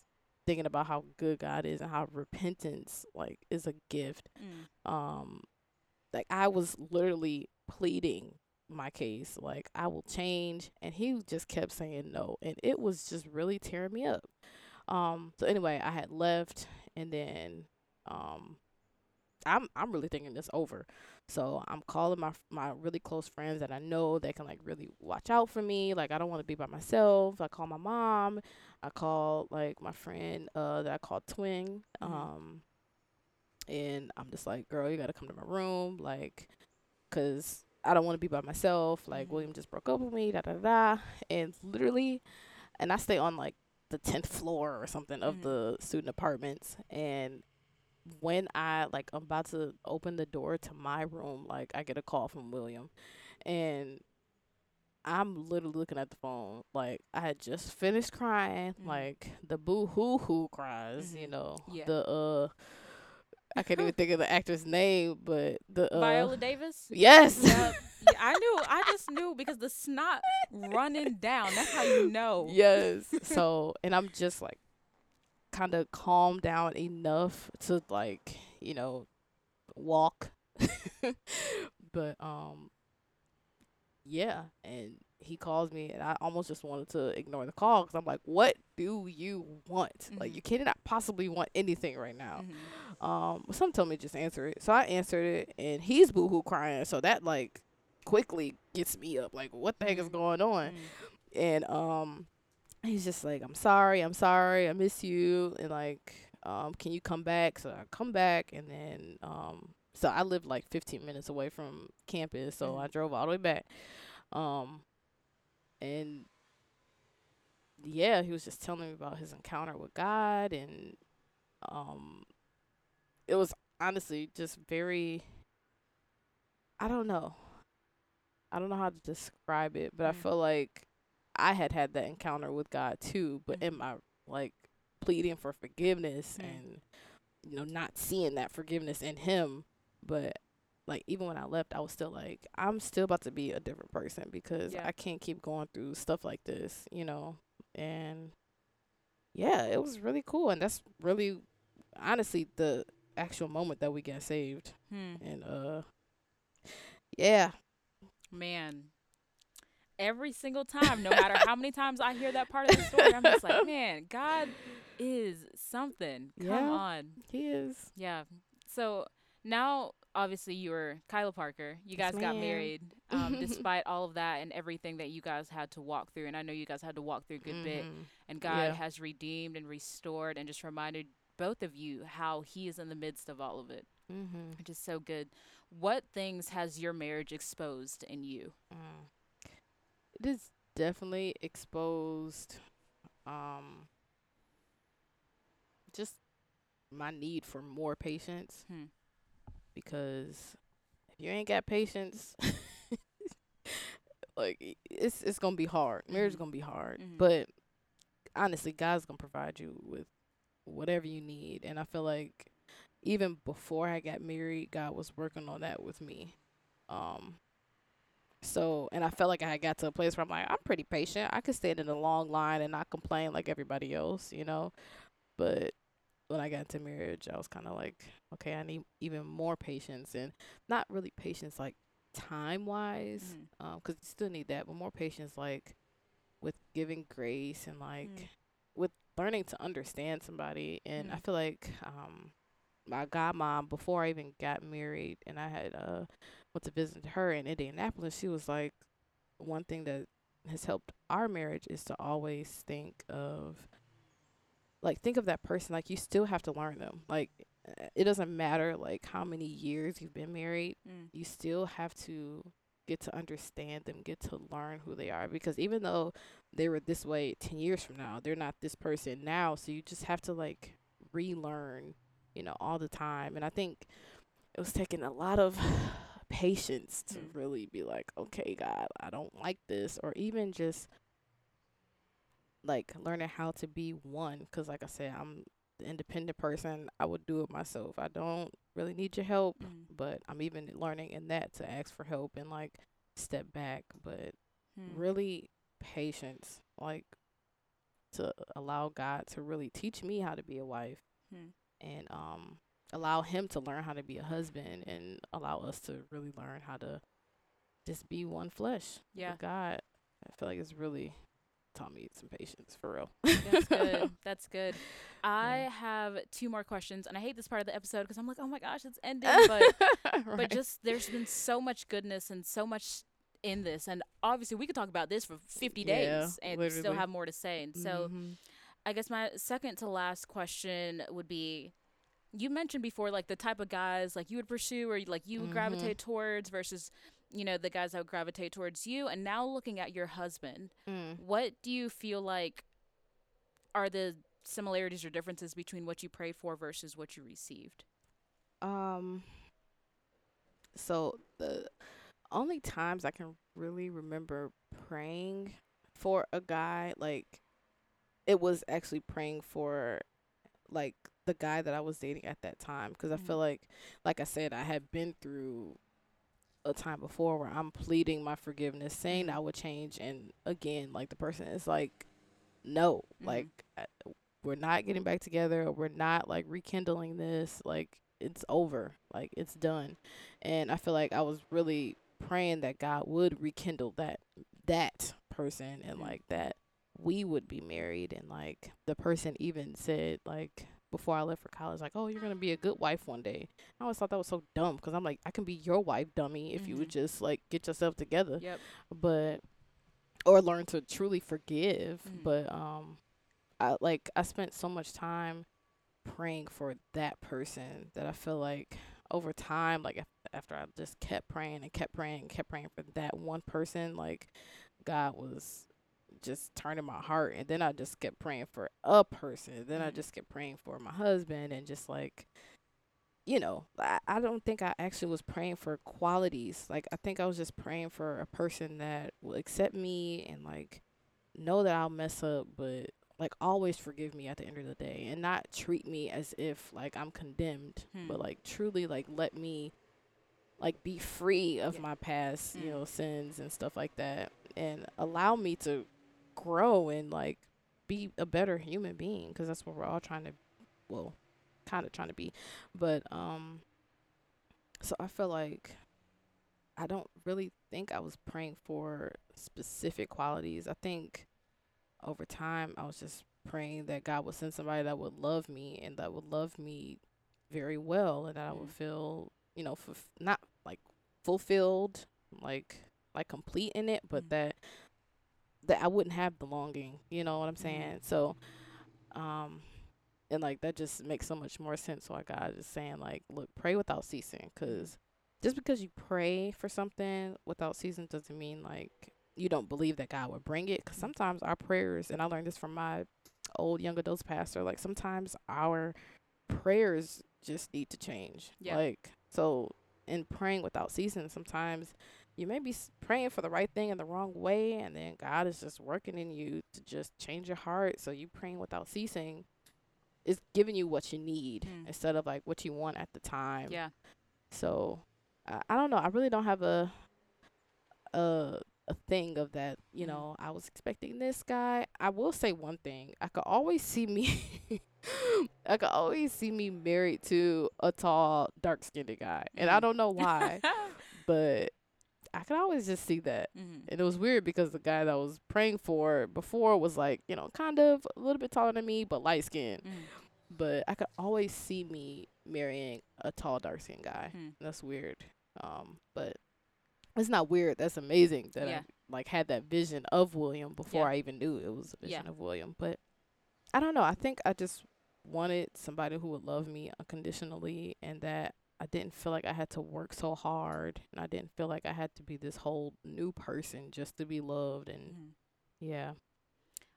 thinking about how good God is and how repentance like is a gift Mm. um like I was literally pleading my case like I will change and he just kept saying no and it was just really tearing me up. Um so anyway, I had left and then um I'm I'm really thinking this over. So I'm calling my my really close friends that I know that can like really watch out for me. Like I don't want to be by myself. I call my mom. I call like my friend uh that I call Twin. Mhm. Um and I'm just like, girl, you got to come to my room like cuz I don't want to be by myself. Like Mhm. William just broke up with me, da da da. And literally and I stay on like the 10th floor or something of Mhm. the student apartments and when I like I'm about to open the door to my room, like I get a call from William and I'm literally looking at the phone. Like I had just finished crying, Mhm. like the boo hoo hoo cries, you Mhm. know. Yeah. The uh I can't even think of the actor's name, but the uh Viola Davis. Yes. Yep. Yeah, I knew. I just knew because the snot running down. That's how you know. yes. So, and I'm just like kind of calmed down enough to like, you know, walk. but um yeah, and he calls me and I almost just wanted to ignore the call cuz I'm like, "What do you want? Like Mhm. you cannot possibly want anything right now." Mhm. Um, some told me just answer it. So I answered it and he's boohoo crying. So that like quickly gets me up. Like, what the heck is Mhm. going on? Mm. and um he's just like i'm sorry i'm sorry i miss you and like um can you come back so i come back and then um so i lived like 15 minutes away from campus so i Mhm. drove all the way back um and yeah he was just telling me about his encounter with god and um it was honestly just very i don't know i don't know how to describe it but i Mm. feel like I had had that encounter with God too, but in Mhm. my like pleading for forgiveness Mm. and you know not seeing that forgiveness in him, but like even when I left, I was still like I'm still about to be a different person because Yeah. I can't keep going through stuff like this, you know. And yeah, it was really cool, and that's really honestly the actual moment that we got saved, Hmm. and uh, yeah, Man. Every single time, no matter how many times I hear that part of the story, I'm just like, man, God is something. Come Yeah. on. he is. Yeah. So now, obviously, you were Kyla Parker. You Yes, guys got married, um, despite all of that and everything that you guys had to walk through. And I know you guys had to walk through a good bit. Mhm. And God Yeah. has redeemed and restored and just reminded both of you how He is in the midst of all of it, Mhm. which is so good. What things has your marriage exposed in you? Mm. It is definitely exposed um just my need for more patience Hmm. because if you ain't got patience like it's it's going to be hard. Marriage is Mhm. going to be hard. Mhm. But honestly, God's going to provide you with whatever you need and I feel like even before I got married, God was working on that with me. Um so, and I felt like I had got to a place where I'm like, I'm pretty patient. I could stand in a long line and not complain like everybody else, you know. But when I got into marriage, I was kind of like, okay, I need even more patience, and not really patience like time wise, Mhm. um, 'cause you still need that, but more patience like with giving grace and like Mm. with learning to understand somebody. And I Mm. feel like um, my godmom before I even got married, and I had uh went to visit her in Indianapolis, she was like, one thing that has helped our marriage is to always think of, like, think of that person like you still have to learn them. Like, it doesn't matter like how many years you've been married, Mm. you still have to get to understand them, get to learn who they are. Because even though they were this way 10 years from now, they're not this person now. So you just have to like relearn, you know, all the time. And I think it was taking a lot of patience to Mm. really be like, okay, God, I don't like this, or even just like learning how to be one. Cause like I said, I'm the independent person. I would do it myself. I don't really need your help, Mm. but I'm even learning in that to ask for help and like step back. But Hmm. really patience, like to allow God to really teach me how to be a wife Hmm. and um allow him to learn how to be a husband and allow us to really learn how to just be one flesh. Yeah. With God, I feel like it's really taught me some patience for real. That's good. That's good. I have two more questions, and I hate this part of the episode because I'm like, oh my gosh, it's ending. But but just there's been so much goodness and so much in this, and obviously we could talk about this for 50 days Yeah, and still have more to say. And so Mhm. I guess my second to last question would be. You mentioned before, like the type of guys like you would pursue or like you would Mhm. gravitate towards versus, you know, the guys that would gravitate towards you. And now looking at your husband, Mm. what do you feel like are the similarities or differences between what you prayed for versus what you received? Um. So the only times I can really remember praying for a guy, like it was actually praying for like the guy that I was dating at that time, because I feel Mhm. like, like I said, I had been through a time before where I'm pleading my forgiveness, saying Mhm. I would change, and again, like the person is like, no, Mhm. like I, we're not getting back together, or we're not like rekindling this, like it's over, like it's done, and I feel like I was really praying that God would rekindle that that person and Mhm. like that we would be married and like the person even said like before I left for college like oh you're going to be a good wife one day. I always thought that was so dumb cuz I'm like I can be your wife dummy if you would Mhm. just like get yourself together Yep. but or learn to truly forgive Mhm. but um I like I spent so much time praying for that person that I feel like over time like after I just kept praying and kept praying and kept praying for that one person like God was just turning my heart and then I just kept praying for a person then I Mhm. just kept praying for my husband and just like you know, I, I don't think I actually was praying for qualities. Like I think I was just praying for a person that will accept me and like know that I'll mess up, but like always forgive me at the end of the day and not treat me as if like I'm condemned, but Hmm. like truly like let me like be free of Yeah. my past, you Mm. know, sins and stuff like that and allow me to grow and like be a better human being because that's what we're all trying to well kind of trying to be but um so i feel like i don't really think i was praying for specific qualities i think over time i was just praying that god would send somebody that would love me and that would love me very well and that i would Mm. feel you know fulf- not like fulfilled like like complete in it but Mm. that that i wouldn't have the longing you know what i'm Mhm. saying so um and like that just makes so much more sense why god is saying like look pray without ceasing because just because you pray for something without ceasing doesn't mean like you don't believe that god will bring it because sometimes our prayers and i learned this from my old young adults pastor like sometimes our prayers just need to change Yeah. like so in praying without ceasing sometimes you may be praying for the right thing in the wrong way and then god is just working in you to just change your heart so you praying without ceasing is giving you what you need Mm. instead of like what you want at the time Yeah. so I, I don't know i really don't have a a a thing of that you Mhm. know i was expecting this guy i will say one thing i could always see me i could always see me married to a tall dark skinned guy and i Mm. don't know why but I could always just see that. Mhm. And it was weird because the guy that I was praying for before was like, you know, kind of a little bit taller than me, but light skinned. Mhm. But I could always see me marrying a tall, dark skinned guy. Hmm. That's weird. Um, but it's not weird. That's amazing that Yeah. I like had that vision of William before Yeah. I even knew it was a Yeah. vision of William. But I don't know. I think I just wanted somebody who would love me unconditionally and that I didn't feel like I had to work so hard and I didn't feel like I had to be this whole new person just to be loved and Mhm. yeah.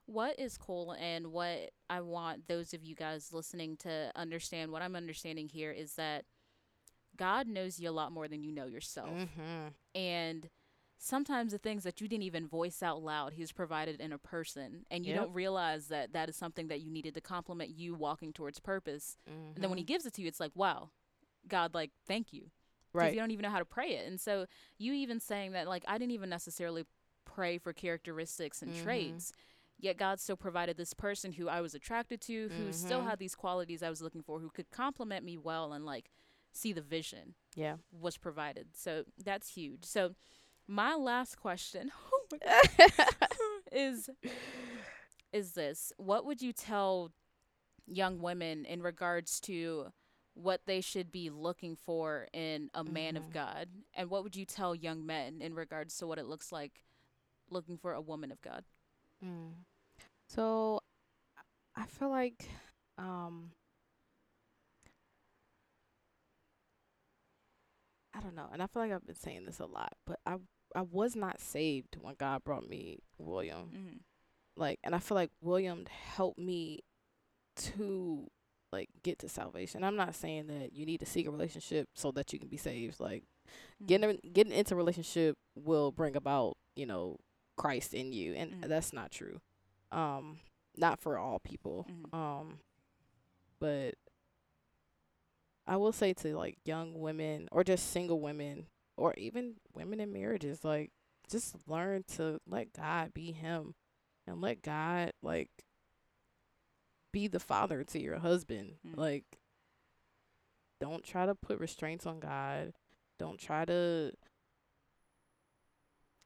What is cool and what I want those of you guys listening to understand, what I'm understanding here is that God knows you a lot more than you know yourself. Mm-hmm. And sometimes the things that you didn't even voice out loud, He's provided in a person. And you Yep. don't realize that that is something that you needed to complement you walking towards purpose. And then when He gives it to you, it's like, wow, God, like, thank you. right, you don't even know how to pray it. And so you even saying that, like, I didn't even necessarily pray for characteristics and Mhm. traits. Yet God still provided this person who I was attracted to, who still Mhm. had these qualities I was looking for, who could complement me well and like see the vision yeah. was provided. So that's huge. So my last question oh is is this: What would you tell young women in regards to what they should be looking for in a man of Mhm. God, and what would you tell young men in regards to what it looks like looking for a woman of God? Mm. So I feel like um I don't know, and I feel like I've been saying this a lot, but I I was not saved when God brought me William. Mm-hmm. Like and I feel like William helped me to like get to salvation. I'm not saying that you need to seek a relationship so that you can be saved. Like getting getting into a relationship will bring about you know Christ in you, and Mhm. that's not true. Um, not for all people. Mhm. Um, but I will say to like young women or just single women or even women in marriages, like just learn to let God be Him, and let God like be the father to your husband. Mm. Like, don't try to put restraints on God. Don't try to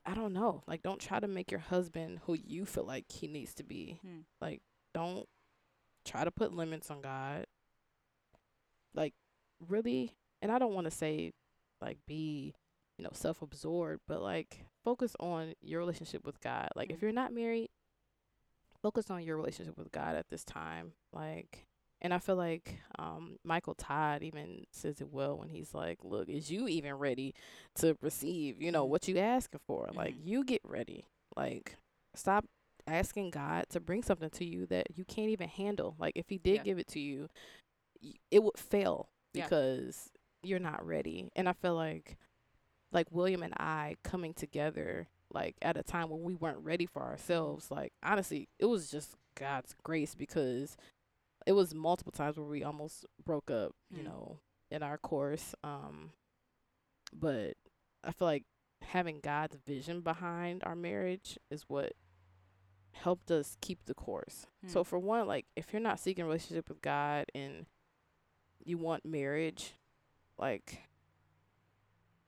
I don't know. Like don't try to make your husband who you feel like he needs to be. Hmm. Like don't try to put limits on God. Like really, and I don't want to say like be, you know, self-absorbed, but like focus on your relationship with God. Like if Mhm. you're not married, focus on your relationship with God at this time. Like and I feel like um, Michael Todd even says it well when he's like, "Look, is you even ready to receive? You know Mhm. what you asking for? Like Mhm. you get ready. Like stop asking God to bring something to you that you can't even handle. Like if He did Yeah. give it to you, it would fail Yeah. because you're not ready. And I feel like, like William and I coming together, like at a time when we weren't ready for ourselves. Like honestly, it was just God's grace because it was multiple times where we almost broke up, you Mm. know, in our course. Um, but I feel like having God's vision behind our marriage is what helped us keep the course. So Hmm. for one, like if you're not seeking a relationship with God and you want marriage, like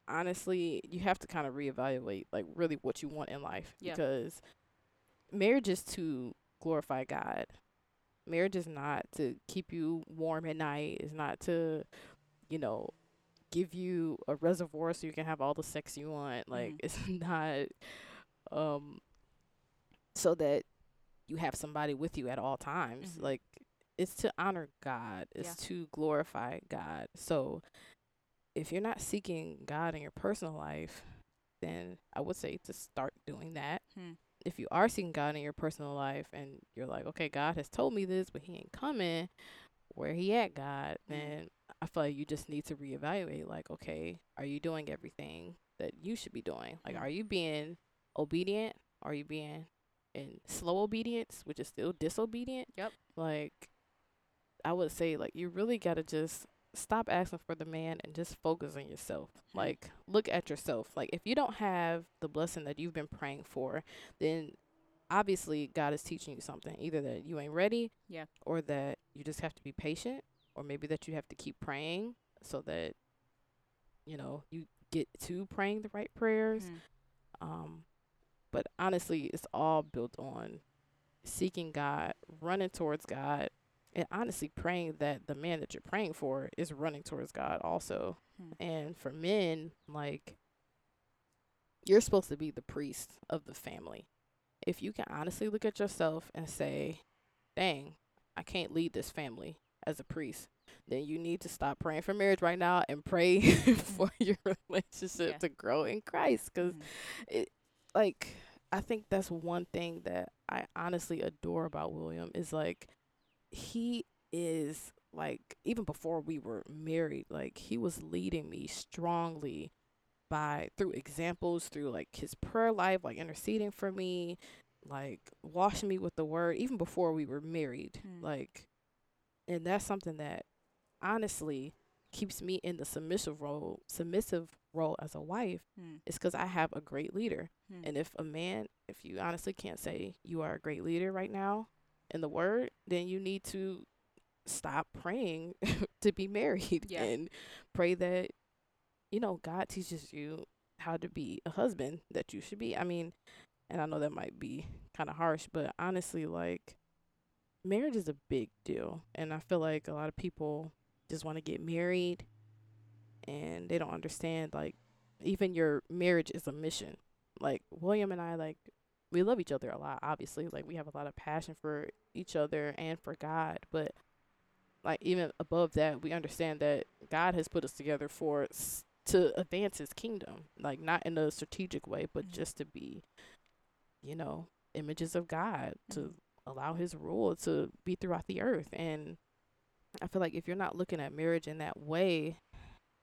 honestly, you have to kind of reevaluate like really what you want in life Yeah. because marriage is to glorify God. Marriage is not to keep you warm at night. It's not to, you know, give you a reservoir so you can have all the sex you want. Like Mhm. it's not um so that you have somebody with you at all times. Mhm. Like it's to honor God. It's Yeah. to glorify God. So if you're not seeking God in your personal life, then I would say to start doing that. Hmm. If you are seeking God in your personal life and you're like, okay, God has told me this, but He ain't coming, where He at, God? Hmm. Then I feel like you just need to reevaluate. Like, okay, are you doing everything that you should be doing? Like, Hmm. are you being obedient? Are you being in slow obedience, which is still disobedient? Yep. Like, I would say, like, you really got to just stop asking for the man and just focus on yourself. Hmm. Like, look at yourself. Like, if you don't have the blessing that you've been praying for, then obviously God is teaching you something. Either that you ain't ready, Yeah. or that you just have to be patient, or maybe that you have to keep praying so that you know you get to praying the right prayers. Hmm. Um, but honestly, it's all built on seeking God, running towards God, and honestly praying that the man that you're praying for is running towards God also. Hmm. And for men, like you're supposed to be the priest of the family. If you can honestly look at yourself and say, "Dang, I can't lead this family as a priest," then you need to stop praying for marriage right now and pray for your relationship Yeah. to grow in Christ. Because Mhm. it like I think that's one thing that I honestly adore about William is like he is like even before we were married, like he was leading me strongly by through examples, through like his prayer life, like interceding for me, like washing me with the word, even before we were married. Mm. Like and that's something that honestly keeps me in the submissive role submissive role as a wife Mm. is because I have a great leader. Mm. And if a man, if you honestly can't say you are a great leader right now in the word, then you need to stop praying to be married Yeah. and pray that, you know, God teaches you how to be a husband that you should be. I mean, and I know that might be kind of harsh, but honestly, like, marriage is a big deal. And I feel like a lot of people just want to get married and they don't understand, like, even your marriage is a mission. Like, William and I, like, we love each other a lot, obviously. Like, we have a lot of passion for each other and for God. But, like, even above that, we understand that God has put us together for s- to advance his kingdom. Like, not in a strategic way, but Mhm. just to be, you know, images of God, to Mhm. allow his rule to be throughout the earth. And I feel like if you're not looking at marriage in that way,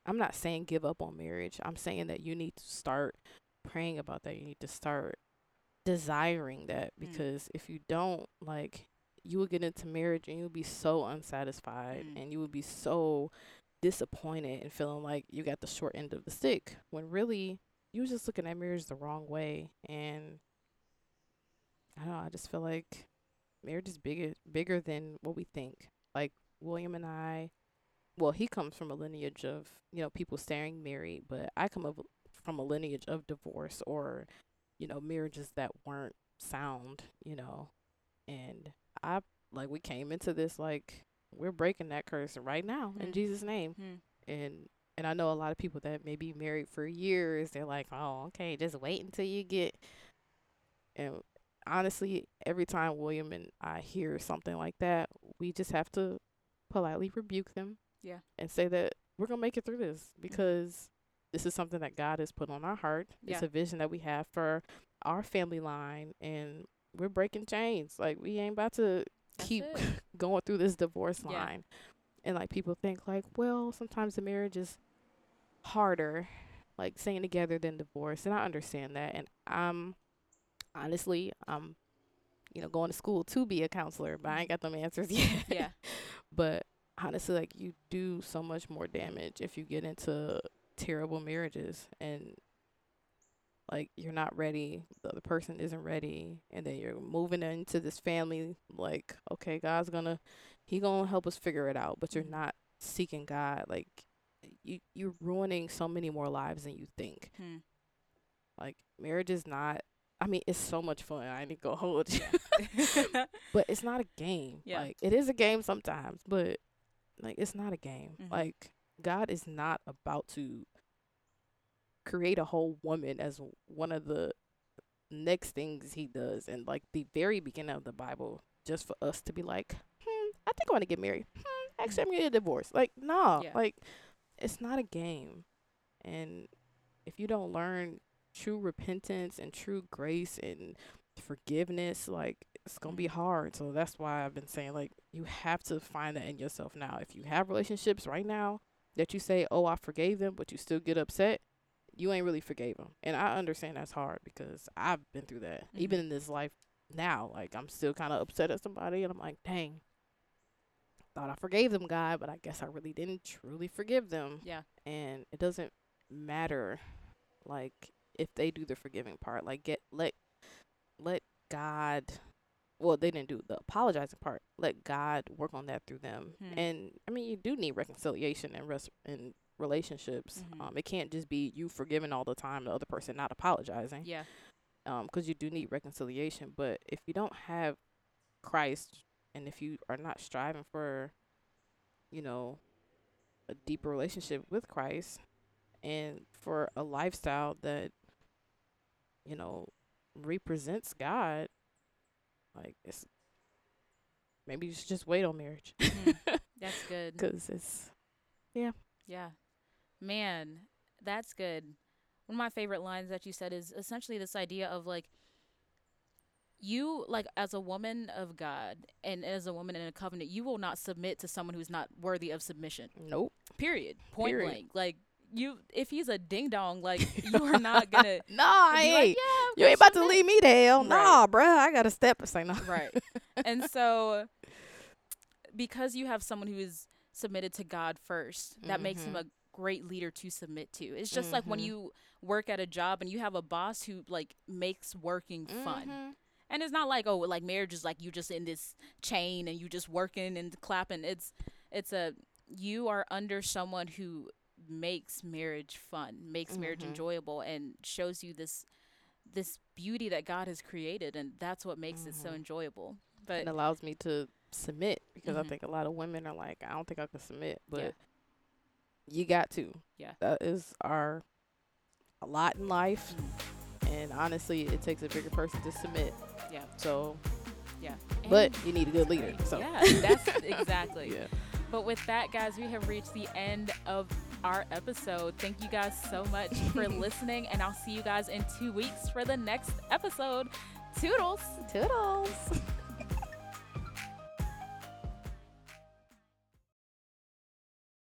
I'm not saying give up on marriage. I'm saying that you need to start praying about that. You need to start desiring that Mm. because if you don't, like, you will get into marriage and you'll be so unsatisfied Mm. and you will be so disappointed and feeling like you got the short end of the stick when really you was just looking at marriage the wrong way. And I don't know, I just feel like marriage is bigger bigger than what we think. Like William and I, well, he comes from a lineage of you know people staying married, but I come of, from a lineage of divorce or you know marriages that weren't sound, you know, and I like we came into this like we're breaking that curse right now in Mm. Jesus' name, Mm. and and I know a lot of people that may be married for years. They're like, oh, okay, just wait until you get. And honestly, every time William and I hear something like that, we just have to politely rebuke them. Yeah. And say that we're gonna make it through this because this is something that God has put on our heart. It's a vision that we have for our family line, and we're breaking chains. Like we ain't about to That's keep it. going through this divorce Yeah. line. And like people think like, well, sometimes the marriage is harder, like staying together than divorce. And I understand that. And I'm honestly, I'm, you know, going to school to be a counselor, but I ain't got them answers yet. Yeah. but honestly, like you do so much more damage if you get into terrible marriages and like you're not ready, the other person isn't ready, and then you're moving into this family like, okay, God's gonna he gonna help us figure it out, but you're Mhm. not seeking God. Like you you're ruining so many more lives than you think. Hmm. Like marriage is not I mean, it's so much fun. I need to go hold you. but it's not a game. Yeah. Like it is a game sometimes, but like it's not a game. Mhm. Like God is not about to create a whole woman as one of the next things he does and like the very beginning of the Bible just for us to be like, "Hmm, I think I want to get married. Hmm, actually I'm going to get a divorce." Like, no. Yeah. Like it's not a game. And if you don't learn true repentance and true grace and forgiveness, like it's gonna be Mhm. hard. So that's why I've been saying like you have to find that in yourself now. If you have relationships right now that you say, "Oh, I forgave them," but you still get upset, you ain't really forgave them. And I understand that's hard because I've been through that. Even Mhm. in this life now, like I'm still kind of upset at somebody, and I'm like, "Dang." Thought I forgave them, God, but I guess I really didn't truly forgive them Yeah. and it doesn't matter like if they do the forgiving part like get let let god well they didn't do the apologizing part let god work on that through them Hmm. and i mean you do need reconciliation and res- in relationships Mhm. um it can't just be you forgiving all the time the other person not apologizing Yeah. um because you do need reconciliation but if you don't have christ and if you are not striving for you know a deeper relationship with christ and for a lifestyle that you know represents god like it's maybe you should just wait on marriage Mhm. That's good. because it's yeah. Yeah. Man, that's good. One of my favorite lines that you said is essentially this idea of like you like as a woman of God and as a woman in a covenant, you will not submit to someone who's not worthy of submission. Nope. Period. Point Period. blank. Like you, if he's a ding dong, like you are not gonna. Nah, I ain't. like, yeah, you ain't about to leave me to hell. Right. Nah, bruh. I got to step. It's like, no. right and so because you have someone who is submitted to god first that makes him Mhm. a great leader to submit to it's just like when Mhm. you work at a job and you have a boss who like makes working fun Mhm. and it's not like oh like marriage is like you just in this chain and you just working and clapping it's it's a you are under someone who makes marriage fun makes marriage Mhm. enjoyable and shows you this this beauty that god has created and that's what makes it so Mhm. enjoyable but It allows me to submit because Mhm. I think a lot of women are like, I don't think I can submit, but Yeah. you got to. Yeah. That is our a lot in life, mm, and honestly, it takes a bigger person to submit. Yeah. So, yeah but And- you need a good leader. So, yeah that's exactly yeah. But with that, guys, we have reached the end of our episode. Thank you guys so much for listening, and I'll see you guys in two weeks for the next episode. Toodles! Toodles.